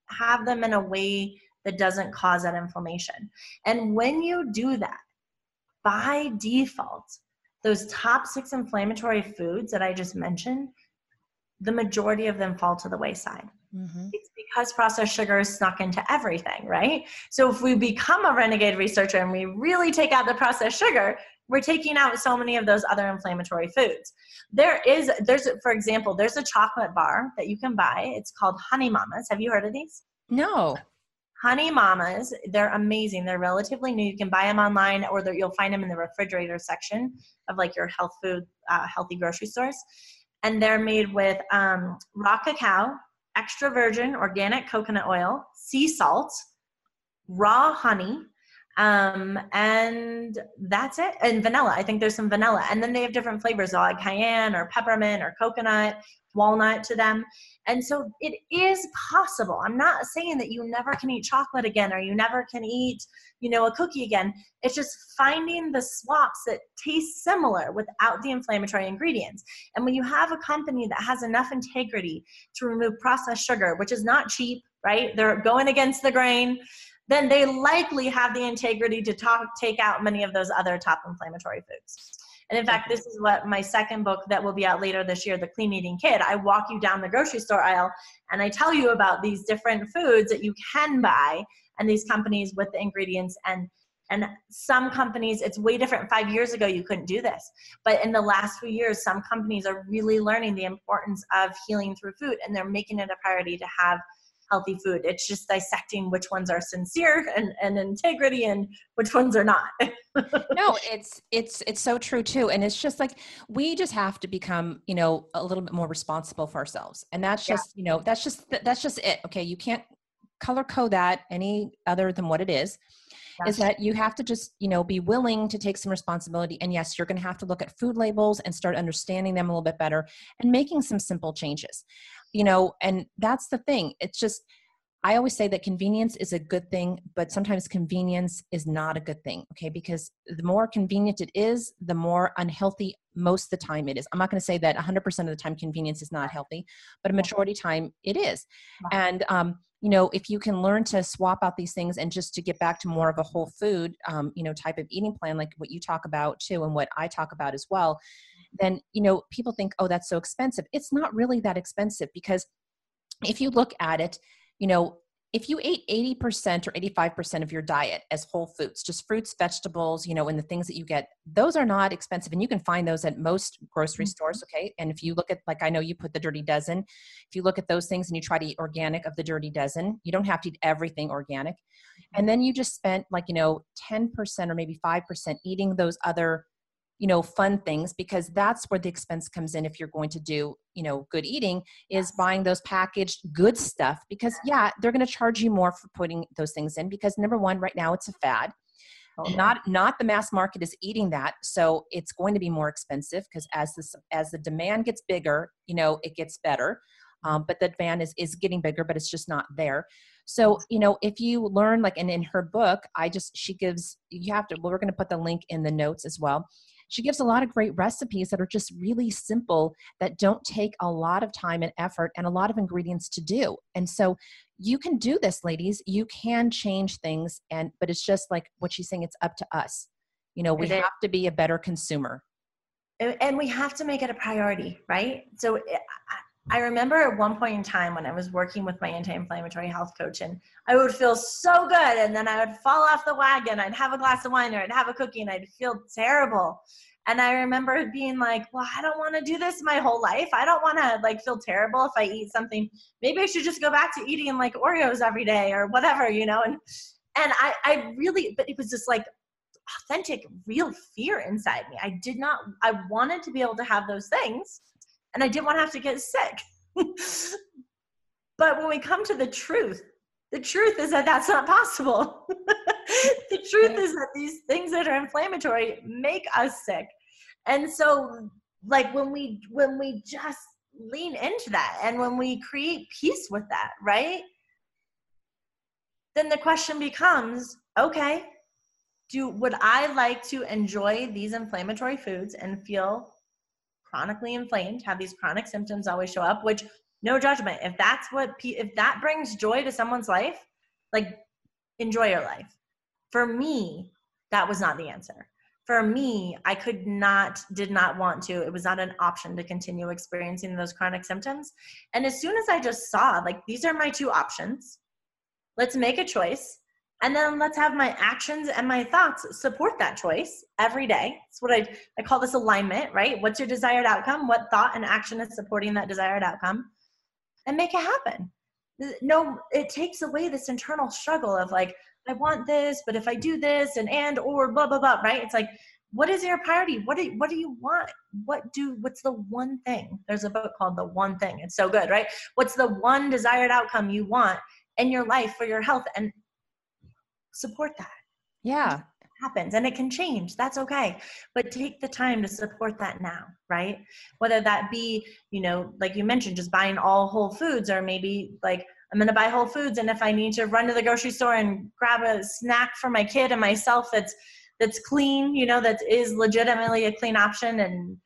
have them in a way that doesn't cause that inflammation. And when you do that, by default, those top six inflammatory foods that I just mentioned, the majority of them fall to the wayside. Mm-hmm. It's because processed sugar is snuck into everything, right? So if we become a renegade researcher and we really take out the processed sugar, we're taking out so many of those other inflammatory foods. There is, there's, for example, there's a chocolate bar that you can buy. It's called Honey Mamas. Have you heard of these? No. Honey Mamas, they're amazing. They're relatively new. You can buy them online or you'll find them in the refrigerator section of like your health food, uh, healthy grocery stores. And they're made with um, raw cacao, extra virgin organic coconut oil, sea salt, raw honey, um, and that's it. And vanilla. I think there's some vanilla. And then they have different flavors, like cayenne or peppermint or coconut, walnut to them. And so it is possible. I'm not saying that you never can eat chocolate again or you never can eat, you know, a cookie again. It's just finding the swaps that taste similar without the inflammatory ingredients. And when you have a company that has enough integrity to remove processed sugar, which is not cheap, right? They're going against the grain then they likely have the integrity to talk, take out many of those other top inflammatory foods. And in fact, this is what my second book that will be out later this year, The Clean Eating Kid. I walk you down the grocery store aisle and I tell you about these different foods that you can buy and these companies with the ingredients and and some companies it's way different 5 years ago you couldn't do this but in the last few years some companies are really learning the importance of healing through food and they're making it a priority to have healthy food. It's just dissecting which ones are sincere and, and integrity and which ones are not. (laughs) no, it's it's it's so true too. And it's just like we just have to become, you know, a little bit more responsible for ourselves. And that's just, yeah. you know, that's just that's just it. Okay. You can't color code that any other than what it is is that you have to just you know be willing to take some responsibility and yes you're going to have to look at food labels and start understanding them a little bit better and making some simple changes you know and that's the thing it's just I always say that convenience is a good thing, but sometimes convenience is not a good thing, okay? Because the more convenient it is, the more unhealthy most of the time it is. I'm not going to say that 100% of the time convenience is not healthy, but a majority time it is. And um, you know if you can learn to swap out these things and just to get back to more of a whole food um, you know type of eating plan like what you talk about too and what i talk about as well then you know people think oh that's so expensive it's not really that expensive because if you look at it you know if you ate 80% or 85% of your diet as whole foods, just fruits, vegetables, you know, and the things that you get, those are not expensive. And you can find those at most grocery mm-hmm. stores. Okay. And if you look at, like, I know you put the dirty dozen, if you look at those things and you try to eat organic of the dirty dozen, you don't have to eat everything organic. And then you just spent like, you know, 10% or maybe 5% eating those other you know fun things because that's where the expense comes in if you're going to do you know good eating is buying those packaged good stuff because yeah they're going to charge you more for putting those things in because number one right now it's a fad. Not not the mass market is eating that so it's going to be more expensive because as this as the demand gets bigger you know it gets better. Um, but the demand is is getting bigger but it's just not there. So you know if you learn like and in her book i just she gives you have to well, we're going to put the link in the notes as well she gives a lot of great recipes that are just really simple that don't take a lot of time and effort and a lot of ingredients to do. And so you can do this, ladies. You can change things and but it's just like what she's saying, it's up to us. You know, we have to be a better consumer. And we have to make it a priority, right? So eh, I remember at one point in time when I was working with my anti-inflammatory health coach and I would feel so good and then I would fall off the wagon. I'd have a glass of wine or I'd have a cookie and I'd feel terrible. And I remember being like, well, I don't want to do this my whole life. I don't want to like feel terrible if I eat something. Maybe I should just go back to eating like Oreos every day or whatever, you know? And and I, I really, but it was just like authentic, real fear inside me. I did not, I wanted to be able to have those things and I didn't want to have to get sick. (laughs) but when we come to the truth, the truth is that that's not possible. (laughs) the truth is that these things that are inflammatory make us sick. And so like when we when we just lean into that and when we create peace with that, right? Then the question becomes, okay, do would I like to enjoy these inflammatory foods and feel chronically inflamed, have these chronic symptoms always show up, which no judgment. If that's what, if that brings joy to someone's life, like enjoy your life. For me, that was not the answer. For me, I could not, did not want to. It was not an option to continue experiencing those chronic symptoms. And as soon as I just saw, like, these are my two options, let's make a choice and then let's have my actions and my thoughts support that choice every day. It's what I, I call this alignment right? What's your desired outcome? What thought and action is supporting that desired outcome? And make it happen. No it takes away this internal struggle of like i want this but if i do this and and or blah blah blah right? It's like what is your priority? What do, what do you want? What do what's the one thing? There's a book called the one thing. It's so good right? What's the one desired outcome you want in your life for your health? And support that. Yeah. It happens and it can change. That's okay. But take the time to support that now, right? Whether that be, you know, like you mentioned, just buying all whole foods or maybe like I'm going to buy whole foods and if I need to run to the grocery store and grab a snack for my kid and myself that's that's clean, you know, that is legitimately a clean option and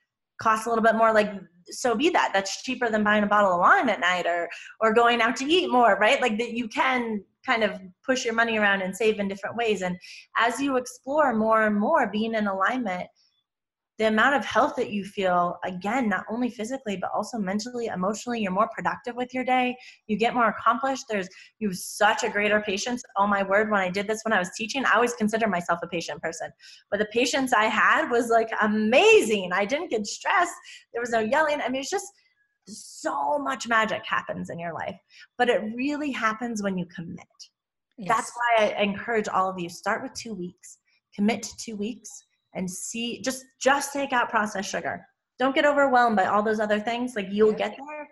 costs a little bit more like so be that that's cheaper than buying a bottle of wine at night or or going out to eat more right like that you can kind of push your money around and save in different ways. And as you explore more and more being in alignment, the amount of health that you feel, again, not only physically, but also mentally, emotionally, you're more productive with your day. You get more accomplished. There's, you have such a greater patience. Oh my word, when I did this when I was teaching, I always consider myself a patient person. But the patience I had was like amazing. I didn't get stressed. There was no yelling. I mean, it's just, so much magic happens in your life, but it really happens when you commit. Yes. That's why I encourage all of you start with 2 weeks, commit to 2 weeks and see just just take out processed sugar. Don't get overwhelmed by all those other things. Like you'll get there.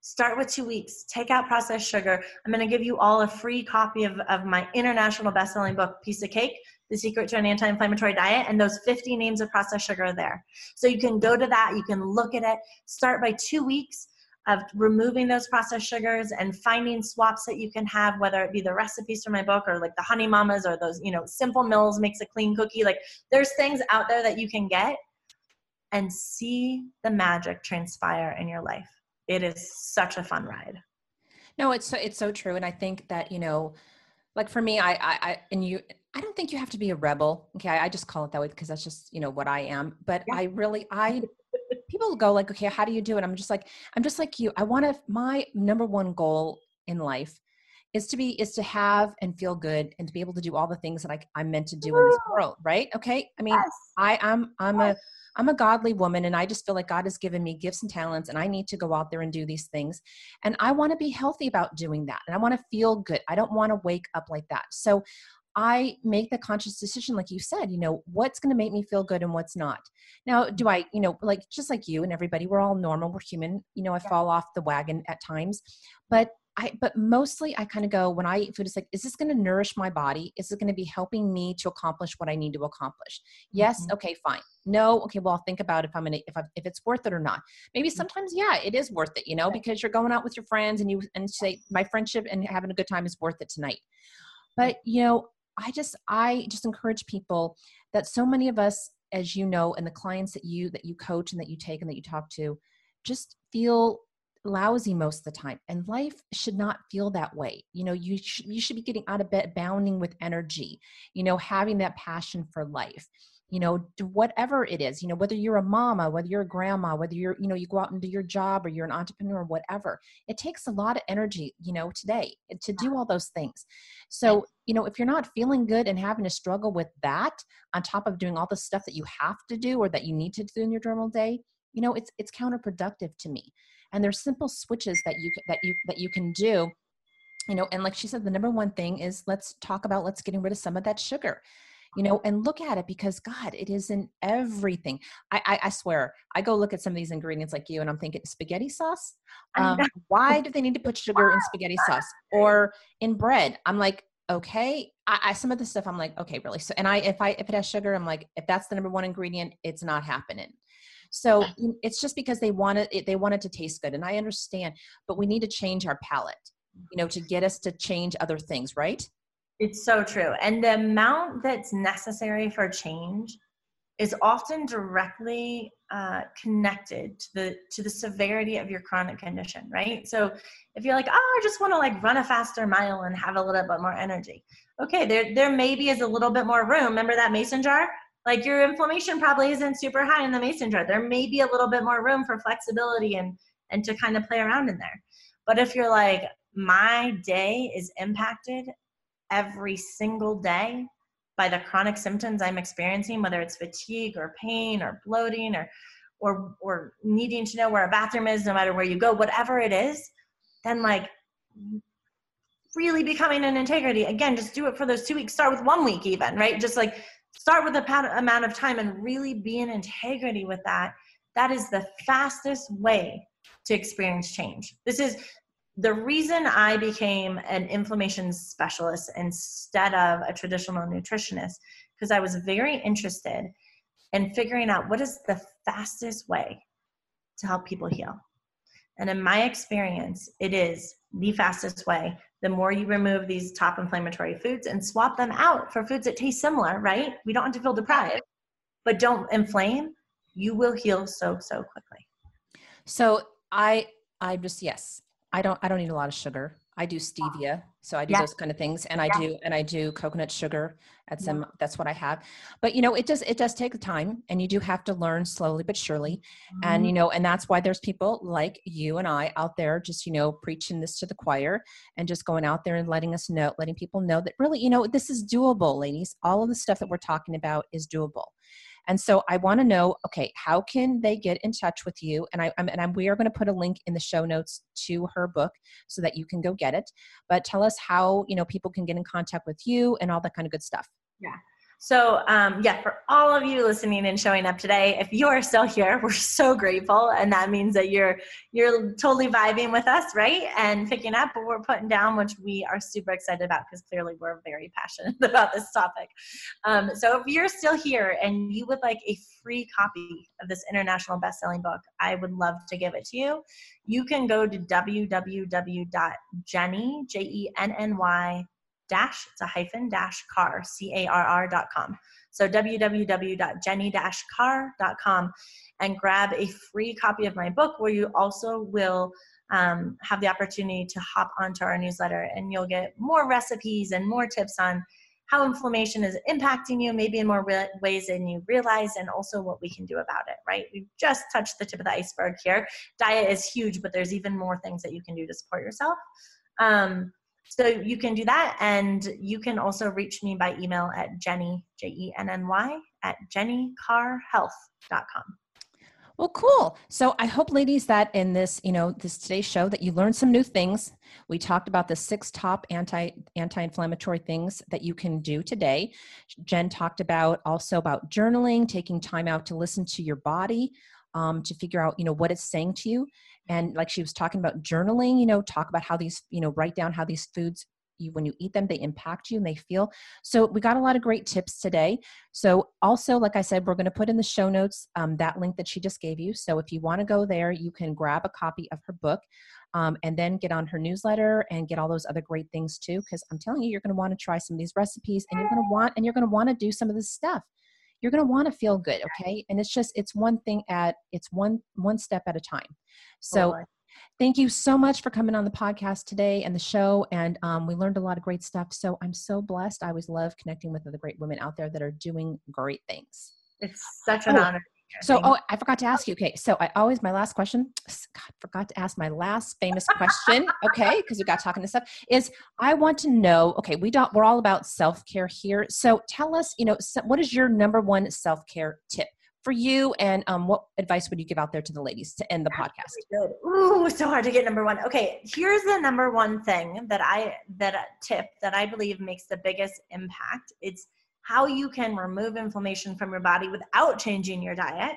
Start with two weeks. Take out processed sugar. I'm going to give you all a free copy of, of my international best-selling book, Peace of Cake, The Secret to an Anti-Inflammatory Diet, and those 50 names of processed sugar are there. So you can go to that. You can look at it. Start by two weeks of removing those processed sugars and finding swaps that you can have, whether it be the recipes from my book or like the honey mamas or those, you know, simple mills makes a clean cookie. Like there's things out there that you can get and see the magic transpire in your life. It is such a fun ride. No, it's so, it's so true. And I think that, you know, like for me, I, I, I and you, I don't think you have to be a rebel. Okay. I, I just call it that way because that's just, you know, what I am. But yeah. I really, I (laughs) people go like, okay, how do you do it? I'm just like, I'm just like you. I want to, my number one goal in life is to be, is to have and feel good and to be able to do all the things that I, I'm meant to do in this world. Right. Okay. I mean, yes. I, I'm, I'm a, I'm a godly woman and I just feel like God has given me gifts and talents and I need to go out there and do these things. And I want to be healthy about doing that. And I want to feel good. I don't want to wake up like that. So I make the conscious decision, like you said, you know, what's going to make me feel good and what's not. Now, do I, you know, like just like you and everybody, we're all normal, we're human. You know, I fall off the wagon at times, but I, but mostly I kind of go when I eat food, it's like, is this going to nourish my body? Is it going to be helping me to accomplish what I need to accomplish? Yes. Mm-hmm. Okay, fine. No. Okay. Well, I'll think about if I'm going to, if I, if it's worth it or not. Maybe mm-hmm. sometimes, yeah, it is worth it, you know, because you're going out with your friends and you, and say my friendship and having a good time is worth it tonight. But, you know, I just I just encourage people that so many of us as you know and the clients that you that you coach and that you take and that you talk to just feel lousy most of the time. And life should not feel that way. You know you sh- you should be getting out of bed bounding with energy you know having that passion for life you know whatever it is you know whether you're a mama whether you're a grandma whether you're you know you go out and do your job or you're an entrepreneur whatever it takes a lot of energy you know today eh, to do all those things. So you know if you're not feeling good and having to struggle with that on top of doing all the stuff that you have to do or that you need to do in your normal day you know it's it's counterproductive to me. And there's simple switches that you that you that you can do you know and like she said the number one thing is let's talk about let's getting rid of some of that sugar you know and look at it because god it is in everything. I, I, I swear i go look at some of these ingredients like you and i'm thinking spaghetti sauce? Um, why do they need to put sugar in spaghetti sauce or in bread? I'm like okay. I, I, some of the stuff i'm like okay really? So and i if i if it has sugar i'm like if that's the number one ingredient it's not happening. So it's just because they want it they want it to taste good and i understand but we need to change our palate you know to get us to change other things right it's so true. And the amount that's necessary for change is often directly uh, connected to the to the severity of your chronic condition, right? So if you're like, oh, I just want to like run a faster mile and have a little bit more energy, okay, there there maybe is a little bit more room. Remember that mason jar? Like your inflammation probably isn't super high in the mason jar. There may be a little bit more room for flexibility and and to kind of play around in there. But if you're like, my day is impacted every single day by the chronic symptoms I'm experiencing, whether it's fatigue or pain or bloating or or or needing to know where a bathroom is no matter where you go, whatever it is, then like really becoming an integrity. Again, just do it for those two weeks. Start with one week even, right? Just like start with a amount of time and really be in integrity with that. That is the fastest way to experience change. This is the reason I became an inflammation specialist instead of a traditional nutritionist, because I was very interested in figuring out what is the fastest way to help people heal. And in my experience, it is the fastest way. The more you remove these top inflammatory foods and swap them out for foods that taste similar, right? We don't have to feel deprived, but don't inflame, you will heal so, so quickly. So I I just yes, I don't I don't eat a lot of sugar. I do stevia, so I do yeah. those kind of things, and I yeah. do and I do coconut sugar. That's yeah. um, that's what I have. But you know, it does it does take time, and you do have to learn slowly but surely. Mm-hmm. And you know, and that's why there's people like you and I out there, just you know, preaching this to the choir, and just going out there and letting us know, letting people know that really, you know, this is doable, ladies. All of the stuff that we're talking about is doable. And so I want to know, okay, how can they get in touch with you? And I I'm, and I'm, we are going to put a link in the show notes to her book so that you can go get it. But tell us how you know people can get in contact with you and all that kind of good stuff. Yeah. So, um, yeah, for all of you listening and showing up today, if you are still here, we're so grateful, and that means that you're you're totally vibing with us, right? And picking up what we're putting down, which we are super excited about because clearly we're very (laughs) passionate about this topic. Um, so, if you're still here and you would like a free copy of this international best-selling book, I would love to give it to you. You can go to www.jenny j e n n y dash, it's a hyphen dash Carr, C-A-R-R dot com. So www.jenny-carr.com and grab a free copy of my book where you also will um, have the opportunity to hop onto our newsletter and you'll get more recipes and more tips on how inflammation is impacting you, maybe in more re- ways than you realize, and also what we can do about it, right? We've just touched the tip of the iceberg here. Diet is huge, but there's even more things that you can do to support yourself. Um, so you can do that. And you can also reach me by email at Jenny, J E N N Y, at jennycarrhealth.com. Well, cool. So I hope, ladies, that in this, you know, this today's show, that you learned some new things. We talked about the six top anti anti-inflammatory things that you can do today. Jen talked about also about journaling, taking time out to listen to your body, um, to figure out, you know, what it's saying to you and like she was talking about journaling you know talk about how these you know write down how these foods you, when you eat them they impact you and they feel. So we got a lot of great tips today. So also like i said we're going to put in the show notes um, that link that she just gave you. So if you want to go there you can grab a copy of her book um, and then get on her newsletter and get all those other great things too because i'm telling you you're going to want to try some of these recipes and you're going to want and you're going to want to do some of this stuff you're going to want to feel good okay? And it's just it's one thing at it's one one step at a time. So thank you so much for coming on the podcast today and the show and um, we learned a lot of great stuff. So i'm so blessed. I always love connecting with other great women out there that are doing great things. It's such an oh, honor so, oh, I forgot to ask you. Okay, so I always my last question. God, forgot to ask my last famous question. Okay, because we got talking to stuff. Is I want to know. Okay, we don't. We're all about self care here. So tell us. You know, what is your number one self care tip for you, and um, what advice would you give out there to the ladies to end the podcast? Good. Ooh, so hard to get number one. Okay, here's the number one thing that I that uh, tip that I believe makes the biggest impact. It's how you can remove inflammation from your body without changing your diet,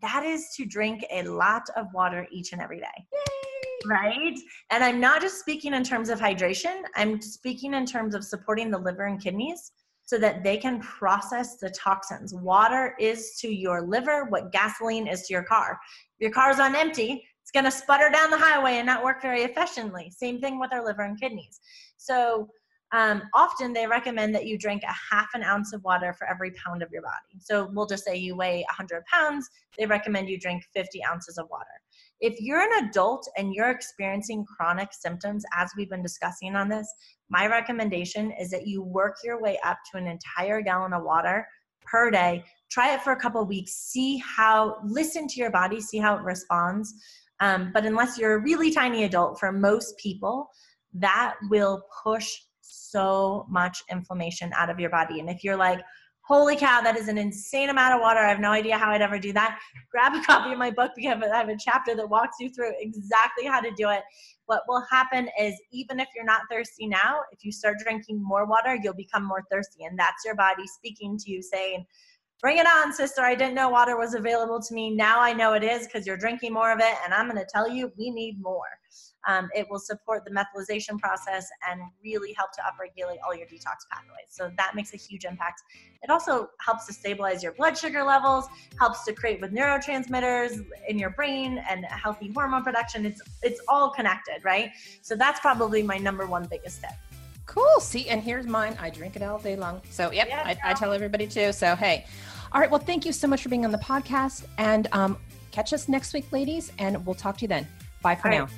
that is to drink a lot of water each and every day. Yay! Right? And I'm not just speaking in terms of hydration, I'm speaking in terms of supporting the liver and kidneys so that they can process the toxins. Water is to your liver what gasoline is to your car. If your car's on empty, it's going to sputter down the highway and not work very efficiently. Same thing with our liver and kidneys. So, um, often they recommend that you drink a half an ounce of water for every pound of your body. So we'll just say you weigh 100 pounds, they recommend you drink 50 ounces of water. If you're an adult and you're experiencing chronic symptoms, as we've been discussing on this, my recommendation is that you work your way up to an entire gallon of water per day. Try it for a couple weeks, see how, listen to your body, see how it responds. Um, but unless you're a really tiny adult, for most people, that will push so much inflammation out of your body. And if you're like, holy cow, that is an insane amount of water. I have no idea how I'd ever do that. (laughs) Grab a copy of my book because I have a chapter that walks you through exactly how to do it. What will happen is, even if you're not thirsty now, if you start drinking more water, you'll become more thirsty. And that's your body speaking to you saying, Bring it on, sister. I didn't know water was available to me. Now I know it is because you're drinking more of it. And I'm going to tell you, we need more. Um, it will support the methylation process and really help to upregulate all your detox pathways. So that makes a huge impact. It also helps to stabilize your blood sugar levels, helps to create with neurotransmitters in your brain and healthy hormone production. It's it's all connected, right? So that's probably my number one biggest tip. Cool. See, and here's mine. I drink it all day long. So, yep, yeah, I, I, tell everybody too. So, hey. All right. Well, thank you so much for being on the podcast. And um, catch us next week, ladies, and we'll talk to you then. Bye for all now. Right.